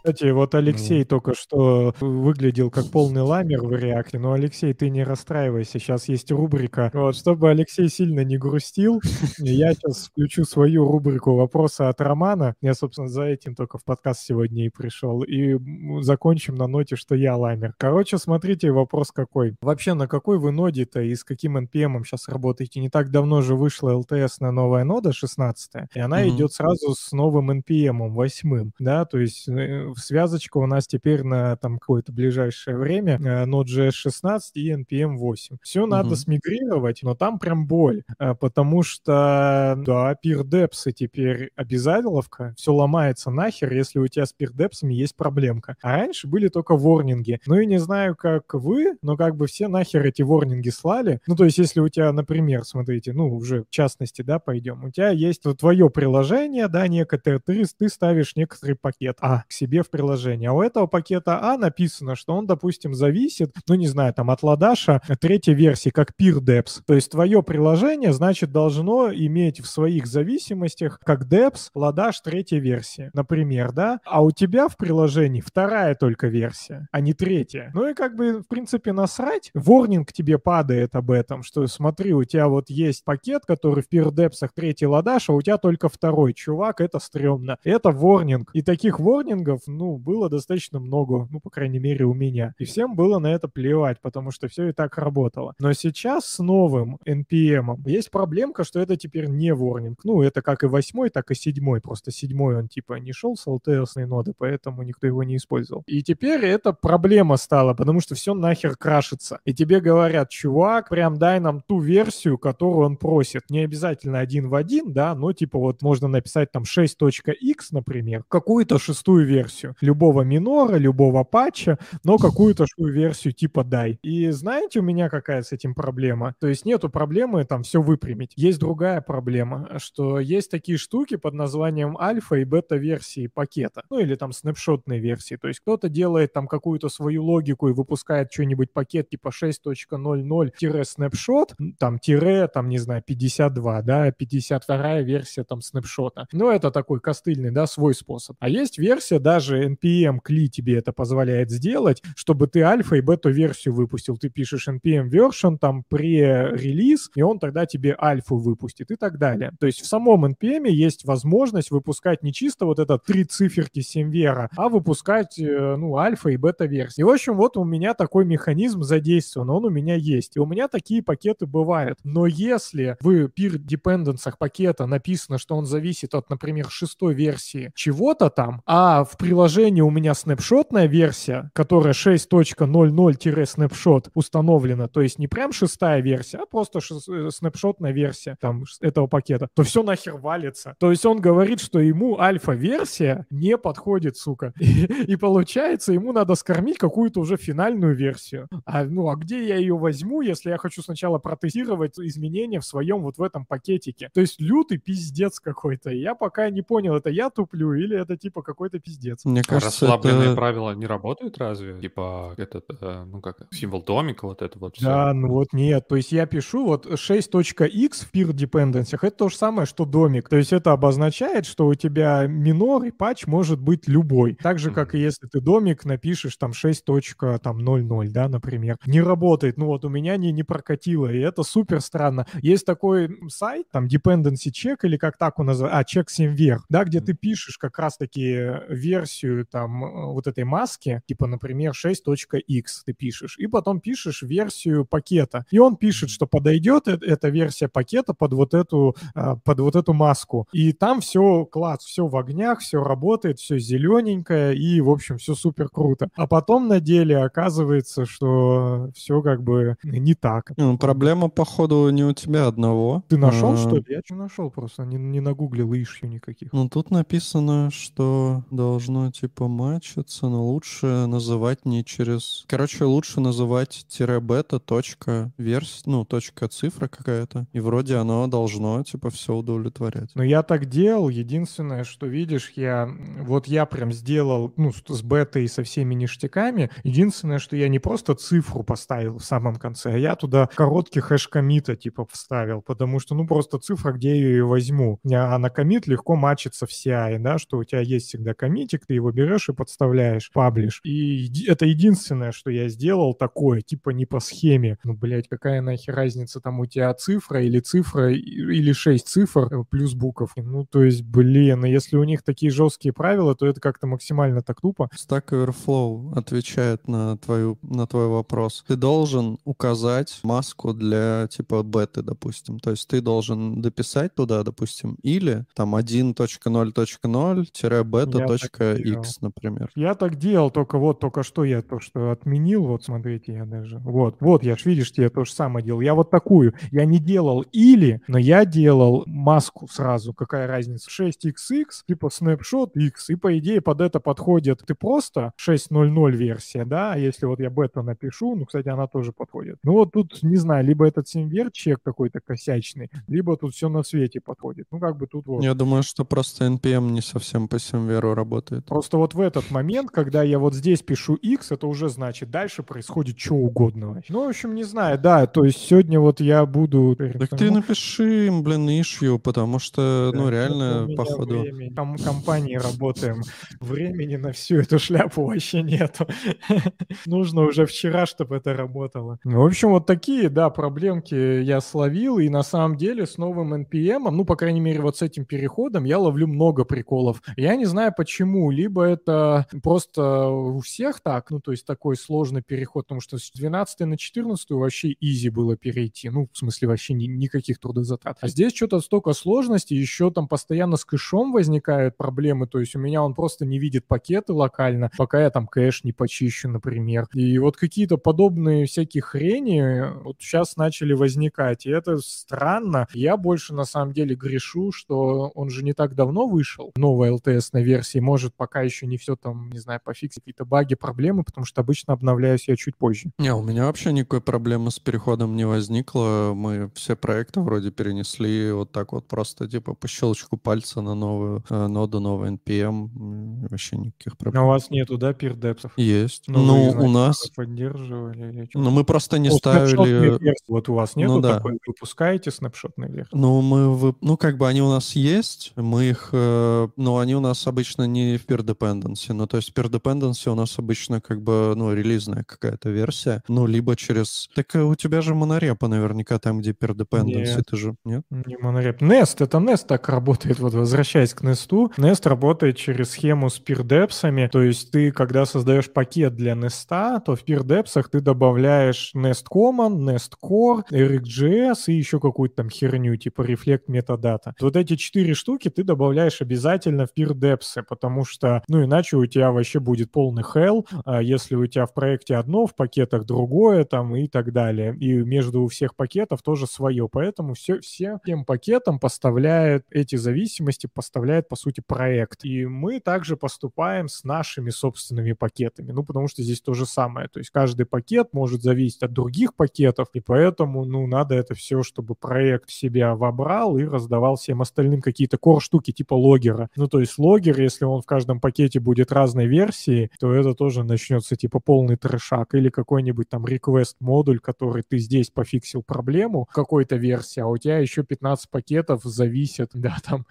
Кстати, вот Алексей только что выглядел как полный ламер в реакте, но, Алексей, ты не расстраивайся, сейчас есть рубрика. Вот, чтобы Алексей сильно не грустил, я сейчас включу свою рубрику «Вопросы от Романа». Я, собственно, за этим только в подкаст сегодня и пришел. И закончим на ноте, что я ламер. Короче, смотрите, вопрос какой. Вообще, на какой вы ноде-то и с каким NPM сейчас работаете? Не так давно же вышла LTS на новая нода, 16 и она mm-hmm. идет сразу с новым NPM, 8 да, то есть э, связочка у нас теперь на там какое-то ближайшее время э, Node.js 16 и NPM 8. Все mm-hmm. надо смигрировать, но там прям боль, э, потому что, да, пирдепсы теперь обязательовка, все ломается нахер, если у тебя с пирдепсами есть проблемка. А раньше были только ворнинги. Ну и не знаю, как вы, но как бы все нахер эти ворнинги слали. Ну, то есть, если у тебя, например, смотрите, ну, уже в частности, да, пойдем, у тебя есть твое приложение, да, некоторые, ты, ты ставишь некоторый пакет А к себе в приложение. А у этого пакета А написано, что он, допустим, зависит, ну, не знаю, там, от ладаша третьей версии, как PeerDeps. То есть твое приложение, значит, должно иметь в своих зависимостях, как Deps, ладаш третьей версии, например, да? А у тебя в приложении вторая только версия, а не третья. Ну и как бы, в принципе, насрать. Ворнинг тебе падает об этом, что смотри, у тебя вот есть пакет, который в PeerDeps третий ладаш, а у тебя только второй. Чувак, это стрёмно. Это ворнинг. И таких ворнингов, ну, было достаточно много, ну, по крайней мере, у меня. И всем было на это плевать, потому что все и так работало. Но сейчас с новым NPM есть проблемка, что это теперь не ворнинг. Ну, это как и восьмой, так и седьмой. Просто седьмой он типа не шел с LTS ноды, поэтому никто его не использовал. И теперь это проблема стала, потому что все нахер крашится. И тебе говорят, чувак, прям дай нам ту версию, которую он просит. Не обязательно один в один, да, но типа вот можно написать там 6.x, например, какую-то шестую версию любого минора, любого патча, но какую-то свою версию типа дай. И знаете, у меня какая с этим проблема? То есть нету проблемы там все выпрямить. Есть другая проблема, что есть такие штуки под названием альфа и бета-версии пакета. Ну или там снапшотные версии. То есть кто-то делает там какую-то свою логику и выпускает что-нибудь пакет типа 6.00-снапшот, там тире, там, не знаю, 52, да, 52 версия там снапшота. Но это такой костыльный, да, свой способ. А есть версия даже NPM CLI тебе это позволяет сделать, чтобы ты альфа и бета-версию выпустил. Ты пишешь NPM version, там pre-релиз, и он тогда тебе альфу выпустит и так далее. То есть в самом NPM есть возможность выпускать не чисто вот это три циферки 7 вера, а выпускать, э, ну, альфа и бета-версии. И, в общем, вот у меня такой механизм задействован, он у меня есть. И у меня такие пакеты бывают. Но если в peer dependencies пакета написано, что он зависит от, например, шестой версии чего-то там, а в приложении приложении у меня снапшотная версия, которая 6.00-снапшот установлена, то есть не прям шестая версия, а просто э, снапшотная версия там этого пакета, то все нахер валится. То есть он говорит, что ему альфа-версия не подходит, сука. И, и получается, ему надо скормить какую-то уже финальную версию. А, ну, а где я ее возьму, если я хочу сначала протестировать изменения в своем вот в этом пакетике? То есть лютый пиздец какой-то. Я пока не понял, это я туплю или это типа какой-то пиздец. Мне кажется, расслабленные это... правила не работают разве? Типа этот, э, ну как, символ домика, вот это вот все. Да, ну вот нет. То есть я пишу вот 6.x в peer dependency, это то же самое, что домик. То есть это обозначает, что у тебя минор и патч может быть любой. Так же, как и если ты домик напишешь там 6.00, да, например. Не работает. Ну вот у меня не, не прокатило, и это супер странно. Есть такой сайт, там dependency check или как так он называется, а, check 7 вверх, да, где ты пишешь как раз-таки версию там э, вот этой маски, типа, например, 6.x ты пишешь, и потом пишешь версию пакета. И он пишет, что подойдет э, эта версия пакета под вот эту, а, под вот эту маску. И там все класс, все в огнях, все работает, все зелененькое, и, в общем, все супер круто. А потом на деле оказывается, что все как бы не так. Ну, проблема, походу, не у тебя одного. Ты нашел, а... что ли? Я что нашел просто, не, не нагуглил ишью никаких. Ну, тут написано, что должно, типа, матчиться, но лучше называть не через... Короче, лучше называть тире бета точка версия, ну, точка цифра какая-то. И вроде оно должно, типа, все удовлетворять. Ну, я так делал. Единственное, что, видишь, я... Вот я прям сделал, ну, с бетой и со всеми ништяками. Единственное, что я не просто цифру поставил в самом конце, а я туда короткий хэш комита, типа, вставил, потому что, ну, просто цифра, где я ее возьму. А на комит легко мачится в CI, да, что у тебя есть всегда комитик, ты его берешь и подставляешь, паблиш. И это единственное, что я сделал такое, типа не по схеме. Ну, блядь, какая нахер разница, там у тебя цифра или цифра, или 6 цифр э, плюс букв. Ну, то есть, блин, если у них такие жесткие правила, то это как-то максимально так тупо. Stack Overflow отвечает на, твою, на твой вопрос. Ты должен указать маску для, типа, беты, допустим. То есть ты должен дописать туда, допустим, или там 1.0.0-бета.x, например. Я так делал, только вот только что я то, что отменил, вот смотрите, я даже, вот, вот, я ж, видишь, я то же самое делал. Я вот такую, я не делал или, но я делал маску сразу, какая разница, 6xx, типа snapshot x, и по идее под это подходит, ты просто 6.0.0 версия, да, если вот я бета напишу, ну, кстати, она тоже подходит. Ну, вот тут, не знаю, либо этот симвер чек какой-то косячный, либо тут все на свете подходит. Ну, как бы тут вот. Я думаю, что просто NPM не совсем по симверу работает. Просто вот в этот момент, когда я вот здесь пишу x, это уже значит, дальше происходит что угодно. Ну, в общем, не знаю, да, то есть сегодня вот я буду... Так ты напиши им, блин, ишью, потому что, да, ну, реально, походу... Времени, ком- компании работаем, времени на всю эту шляпу вообще нету. Нужно уже вчера, чтобы это работало. Ну, в общем, вот такие, да, проблемки я словил, и на самом деле с новым NPM, ну, по крайней мере, вот с этим переходом я ловлю много приколов. Я не знаю почему, либо это просто у всех так, ну, то есть такой сложный переход, потому что с 12 на 14 вообще изи было перейти, ну, в смысле вообще ни, никаких трудозатрат. А здесь что-то столько сложностей, еще там постоянно с кэшом возникают проблемы, то есть у меня он просто не видит пакеты локально, пока я там кэш не почищу, например. И вот какие-то подобные всякие хрени вот сейчас начали возникать, и это странно. Я больше на самом деле грешу, что он же не так давно вышел, новая LTS на версии, может пока еще не все там, не знаю, пофиксить какие-то баги, проблемы, потому что обычно обновляюсь я чуть позже. Не, у меня вообще никакой проблемы с переходом не возникло. Мы все проекты вроде перенесли вот так вот просто типа по щелчку пальца на новую э, ноду, новый NPM. Вообще никаких проблем. Но у вас нету, да, пирдепсов? Есть. Ну, ну вы, значит, у нас... Поддерживали или что? Ну, мы просто не О, ставили... Вот у вас нету ну, да. такой, выпускаете снапшотный версии? Ну, мы... Вы... Ну, как бы они у нас есть, мы их... Э... Ну, они у нас обычно не в peer dependency. Ну, то есть peer dependency у нас обычно как бы, ну, релизная какая-то версия. Ну, либо через... Так э, у тебя же монорепа наверняка там, где peer dependency, нет. ты же... Нет? Не монореп. Nest, это Nest так работает. Вот возвращаясь к Nest, Nest работает через схему с peer депсами. То есть ты, когда создаешь пакет для Nest, то в peer депсах ты добавляешь Nest Common, Nest Core, RxJS и еще какую-то там херню, типа Reflect Metadata. Вот эти четыре штуки ты добавляешь обязательно в peer депсы, потому что, ну, иначе у тебя вообще будет полный hell, а если у тебя в проекте одно, в пакетах другое там и так далее. И между всех пакетов тоже свое. Поэтому все, все тем пакетам поставляет эти зависимости, поставляет, по сути, проект. И мы также поступаем с нашими собственными пакетами. Ну, потому что здесь то же самое. То есть каждый пакет может зависеть от других пакетов, и поэтому, ну, надо это все, чтобы проект себя вобрал и раздавал всем остальным какие-то core-штуки типа логера. Ну, то есть логер, если он в каждом пакете будет разной версии, то это тоже начнется типа полный трешак или какой-нибудь там request модуль, который ты здесь пофиксил проблему какой-то версии, а у тебя еще 15 пакетов зависят, да, там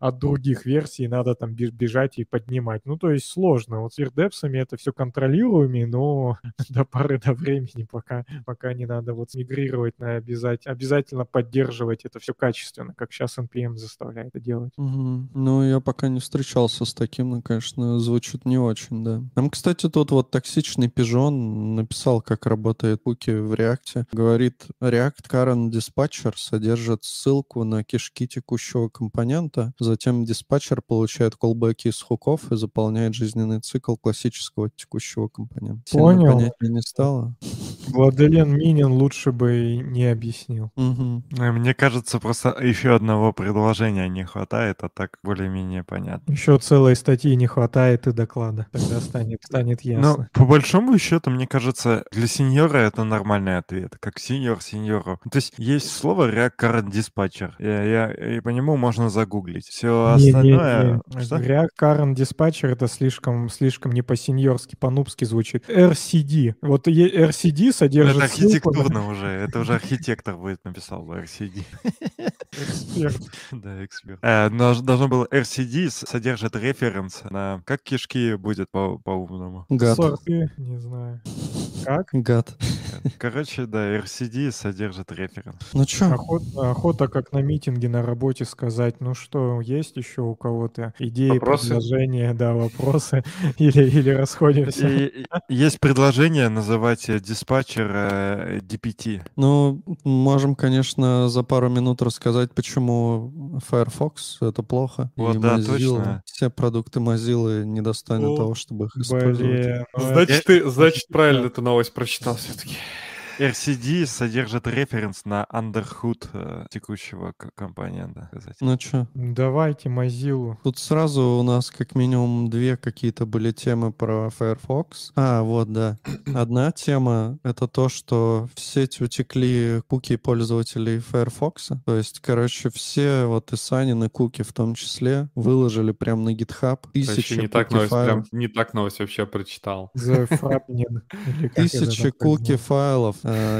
от других версий, надо там бежать и поднимать. Ну, то есть сложно. Вот с ирдепсами это все контролируемые, но до поры до времени пока, пока не надо вот мигрировать на обязательно, обязательно поддерживать это все качественно, как сейчас NPM заставляет это делать. Угу. Ну, я пока не встречался с таким, но, конечно, звучит не очень, да. Там, кстати, тут вот токсичный пижон написал, как работает куки в React. Говорит, React Current Dispatcher содержит ссылку на кишки текущего компонента, затем диспатчер получает колбеки из хуков и заполняет жизненный цикл классического текущего компонента. Понял. Понятнее не стало? Владелен Минин лучше бы не объяснил. Угу. Мне кажется, просто еще одного предложения не хватает, а так более-менее понятно. Еще целой статьи не хватает и доклада. Тогда станет, станет ну, ясно. Но по большому счету, мне кажется, для сеньора это нормальный ответ. Как сеньор сеньору. То есть есть слово Dispatcher. Я, я, и по нему можно загуглить. Все не, остальное... Dispatcher это слишком, слишком не по-сеньорски, по-нубски звучит. RCD. Вот RCD содержит... Это архитектурно уже. Это уже архитектор будет написал RCD. Эксперт. Да, эксперт. Э, должно было RCD содержит референс на... Как кишки будет по-умному? Гад. Не знаю. Как? Гад. Короче, да, RCD содержит референс. Ну чё? Охота, охота, как на митинге на работе сказать, ну что, есть еще у кого-то идеи, вопросы? предложения, да, вопросы, или, или расходимся? И, есть предложение называть э, диспатчер э, DPT. Ну, можем, конечно, за пару минут рассказать, почему Firefox — это плохо. Вот, и да, Mozilla, точно. Все продукты Mozilla недостойны ну, того, чтобы их использовать. Блин, ну, значит, ты, значит, правильно эту новость прочитал все-таки. RCD содержит референс на Underhood э, текущего компонента. Сказать. Ну что? Давайте Mozilla. Тут сразу у нас как минимум две какие-то были темы про Firefox. А, вот, да. Одна тема — это то, что в сеть утекли куки пользователей Firefox. То есть, короче, все вот и Санин, и куки в том числе выложили прямо на GitHub тысячи не так новость, прям не так новость вообще прочитал. Тысячи куки файлов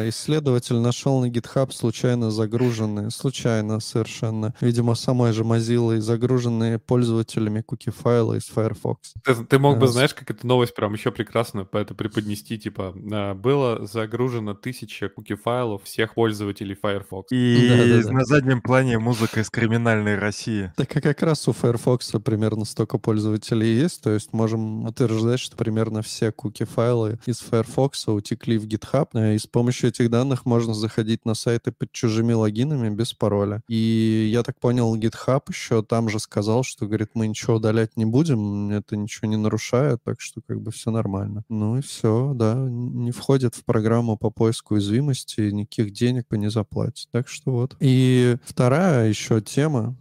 исследователь нашел на GitHub случайно загруженные, случайно совершенно, видимо, самой же Mozilla загруженные пользователями куки-файлы из Firefox. Ты, ты мог бы, знаешь, как эта новость прям еще прекрасно по это преподнести, типа, э, было загружено тысяча куки-файлов всех пользователей Firefox. И да, да, да. на заднем плане музыка из криминальной России. Так а как раз у Firefox примерно столько пользователей есть, то есть можем утверждать, что примерно все куки-файлы из Firefox утекли в GitHub, э, используя помощью этих данных можно заходить на сайты под чужими логинами без пароля. И я так понял, GitHub еще там же сказал, что, говорит, мы ничего удалять не будем, это ничего не нарушает, так что как бы все нормально. Ну и все, да, не входит в программу по поиску уязвимости, никаких денег по не заплатить. Так что вот. И вторая еще тема,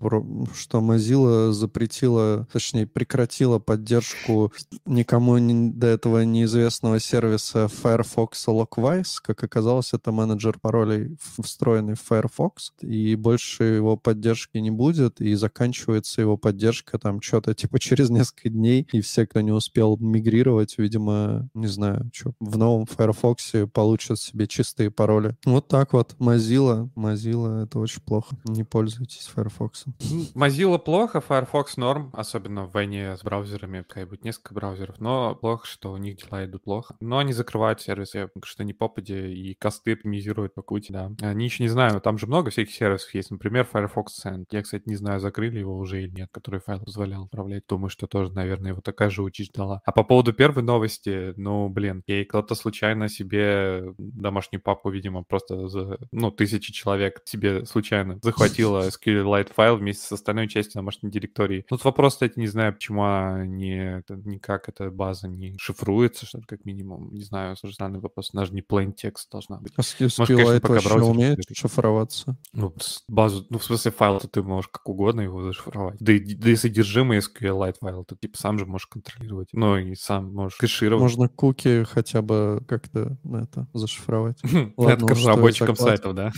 что Mozilla запретила, точнее, прекратила поддержку никому до этого неизвестного сервиса Firefox Lockwise, как оказалось, это менеджер паролей, встроенный в Firefox, и больше его поддержки не будет, и заканчивается его поддержка там что-то типа через несколько дней, и все, кто не успел мигрировать, видимо, не знаю, что, в новом Firefox получат себе чистые пароли. Вот так вот. Mozilla, Mozilla — это очень плохо. Не пользуйтесь Firefox. Mozilla плохо, Firefox норм, особенно в войне с браузерами, как будет несколько браузеров, но плохо, что у них дела идут плохо. Но они закрывают сервисы, что не попади, и косты оптимизируют по кути, да. Они еще не знаю, там же много всяких сервисов есть. Например, Firefox Send. Я, кстати, не знаю, закрыли его уже или нет, который файл позволял управлять. Думаю, что тоже, наверное, его такая же участь дала. А по поводу первой новости, ну, блин, ей кто-то случайно себе домашнюю папу, видимо, просто за, ну, тысячи человек себе случайно захватила SQLite файл вместе с остальной частью домашней директории. Тут вопрос, кстати, не знаю, почему не, никак эта база не шифруется, что ли, как минимум. Не знаю, странный вопрос. Она же не plain text должна быть. А SQLite вообще умеет шифроваться? Ну, базу, ну, в смысле, файл ты можешь как угодно его зашифровать. Да и, да и содержимое SQLite файла ты типа сам же можешь контролировать. Ну, и сам можешь кэшировать. Можно куки хотя бы как-то это зашифровать. Это разработчикам сайтов, да?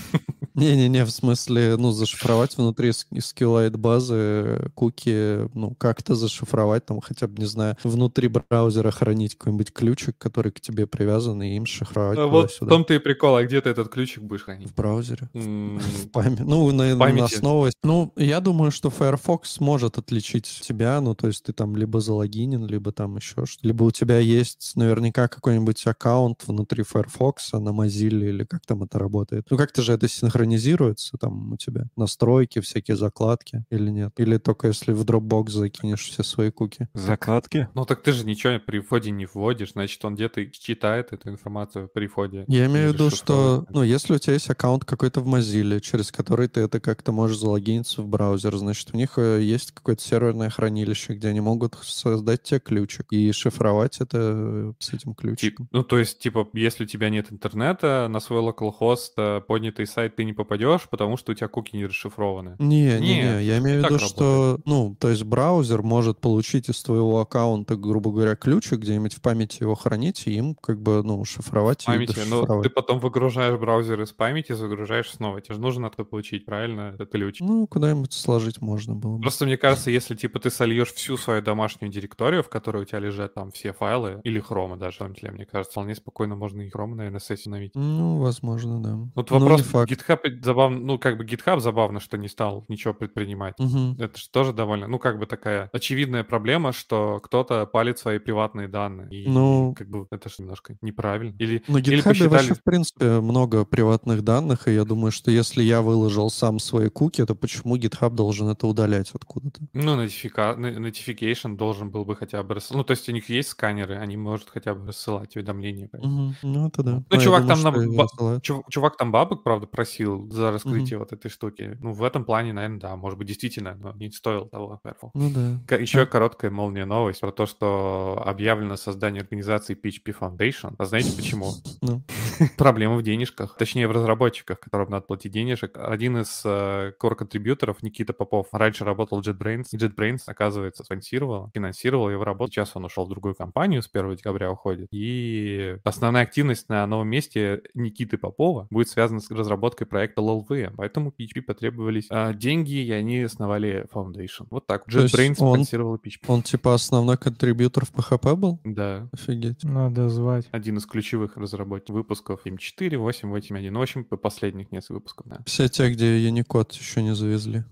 Не-не-не, в смысле, ну, зашифровать внутри SQLite базы куки, ну, как-то зашифровать, там, хотя бы, не знаю, внутри браузера хранить какой-нибудь ключик, который к тебе привязан, и им шифровать а Вот том-то и прикол, а где ты этот ключик будешь хранить? В браузере. В памяти. Ну, на, на основе. Ну, я думаю, что Firefox может отличить тебя, ну, то есть ты там либо залогинен, либо там еще что-то. Либо у тебя есть наверняка какой-нибудь аккаунт внутри Firefox на Mozilla или как там это работает. Ну, как-то же это синхронизируется там у тебя? Настройки, всякие закладки или нет? Или только если в Dropbox закинешь все свои куки? Закладки? Ну, так ты же ничего при входе не вводишь, значит, он где-то читает эту информацию при входе. Я имею в виду, что, ну, если у тебя есть аккаунт какой-то в Mozilla, через который ты это как-то можешь залогиниться в браузер, значит, у них э, есть какое-то серверное хранилище, где они могут создать тебе ключик и шифровать это э, с этим ключиком. Ну, то есть, типа, если у тебя нет интернета, на свой localhost э, поднятый сайт ты не попадешь, потому что у тебя куки не расшифрованы. Не, не, не, я имею в виду, что, ну, то есть браузер может получить из твоего аккаунта, грубо говоря, ключик, где-нибудь в памяти его хранить, и им как бы, ну, шифровать памяти, но ты потом выгружаешь браузер из памяти, загружаешь снова. Тебе же нужно откуда получить, правильно, этот ключ? Ну, куда-нибудь сложить можно было бы. Просто мне кажется, если, типа, ты сольешь всю свою домашнюю директорию, в которой у тебя лежат там все файлы, или хрома даже, числе, мне кажется, вполне спокойно можно и хрома, наверное, с установить. Ну, возможно, да. Вот вопрос, GitHub забавно, ну, как бы GitHub забавно, что не стал ничего предпринимать. Угу. Это же тоже довольно, ну, как бы такая очевидная проблема, что кто-то палит свои приватные данные. И, ну, как бы это же немножко неправильно. Или, или посчитали... вообще, в принципе, много приватных данных, и я думаю, что если я выложил сам свои куки, то почему GitHub должен это удалять откуда-то? Ну, notifika... notification должен был бы хотя бы... Ну, то есть у них есть сканеры, они могут хотя бы рассылать уведомления. Угу. Ну, это да. Ну, а чувак, думаю, там на... Ба... чувак там бабок, правда, просил за раскрытие угу. вот этой штуки. Ну, в этом плане, наверное, да, может быть, действительно, но не стоил того. Ну, да. Еще а... короткая молния новость про то, что объявлено создание организации PHP Foundation. А знаете почему? Ну. Проблема в денежках. Точнее, в разработчиках, которым надо платить денежек. Один из э, core-контрибьюторов, Никита Попов, раньше работал в JetBrains. И JetBrains, оказывается, спонсировал, финансировал его работу. Сейчас он ушел в другую компанию, с 1 декабря уходит. И основная активность на новом месте Никиты Попова будет связана с разработкой проекта LLVM. Поэтому PHP потребовались э, деньги, и они основали Foundation. Вот так. JetBrains спонсировал PHP. Он типа основной контрибьютор в PHP был? Да. Офигеть. Надо звать. Один из ключевых разработчиков выпусков М4, 8, 8, 1. Ну, в общем, последних несколько выпусков, да. Все те, где Unicode еще не завезли.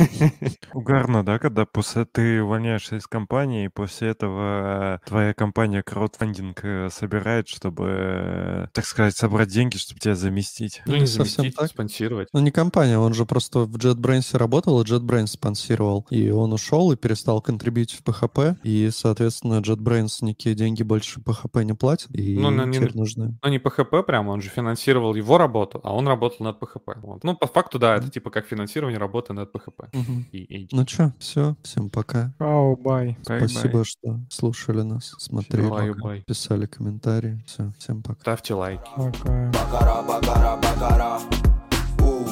Угарно, да, когда после ты увольняешься из компании, и после этого твоя компания краудфандинг э, собирает, чтобы, э, так сказать, собрать деньги, чтобы тебя заместить. Ну, не совсем так. спонсировать. Ну, не компания, он же просто в JetBrains работал, и JetBrains спонсировал. И он ушел и перестал контрибьютить в PHP, и, соответственно, JetBrains никакие деньги больше PHP не платит, и ну, ну, теперь не, нужны. Ну, не PHP прямо, он же финансировал его работу, а он работал над PHP. Вот. Ну, по факту, да, это типа как финансирование работы над PHP. Угу. И, и... Ну что, все, всем пока. Ау, бай. Спасибо, что слушали нас, смотрели, bye, bye. писали комментарии. Все, всем пока. Ставьте лайки. Пока. Бакара, бакара, бакара. У,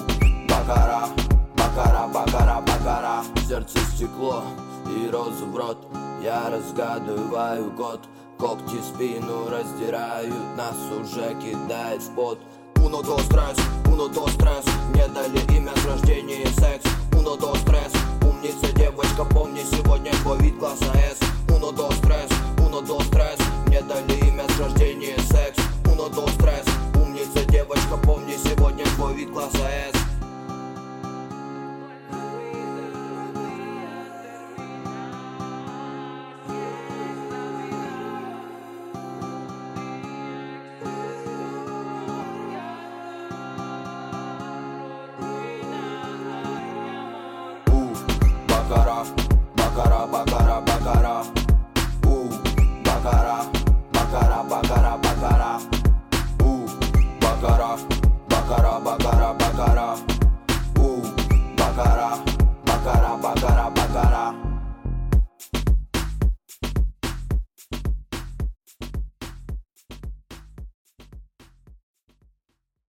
бакара, бакара, бакара, бакара. Сердце стекло и розу в рот. Я разгадываю год. Когти спину раздирают, нас уже кидает в пот. Uno, dos, tres, uno, dos, tres. Мне дали имя с рождения секс. Uno, dos, tres. Умница девочка, помни, сегодня твой вид класса S. Uno, dos, tres, uno, dos, tres. Мне дали имя с рождения секс. Uno, dos, tres. Умница девочка, помни, сегодня твой вид класса S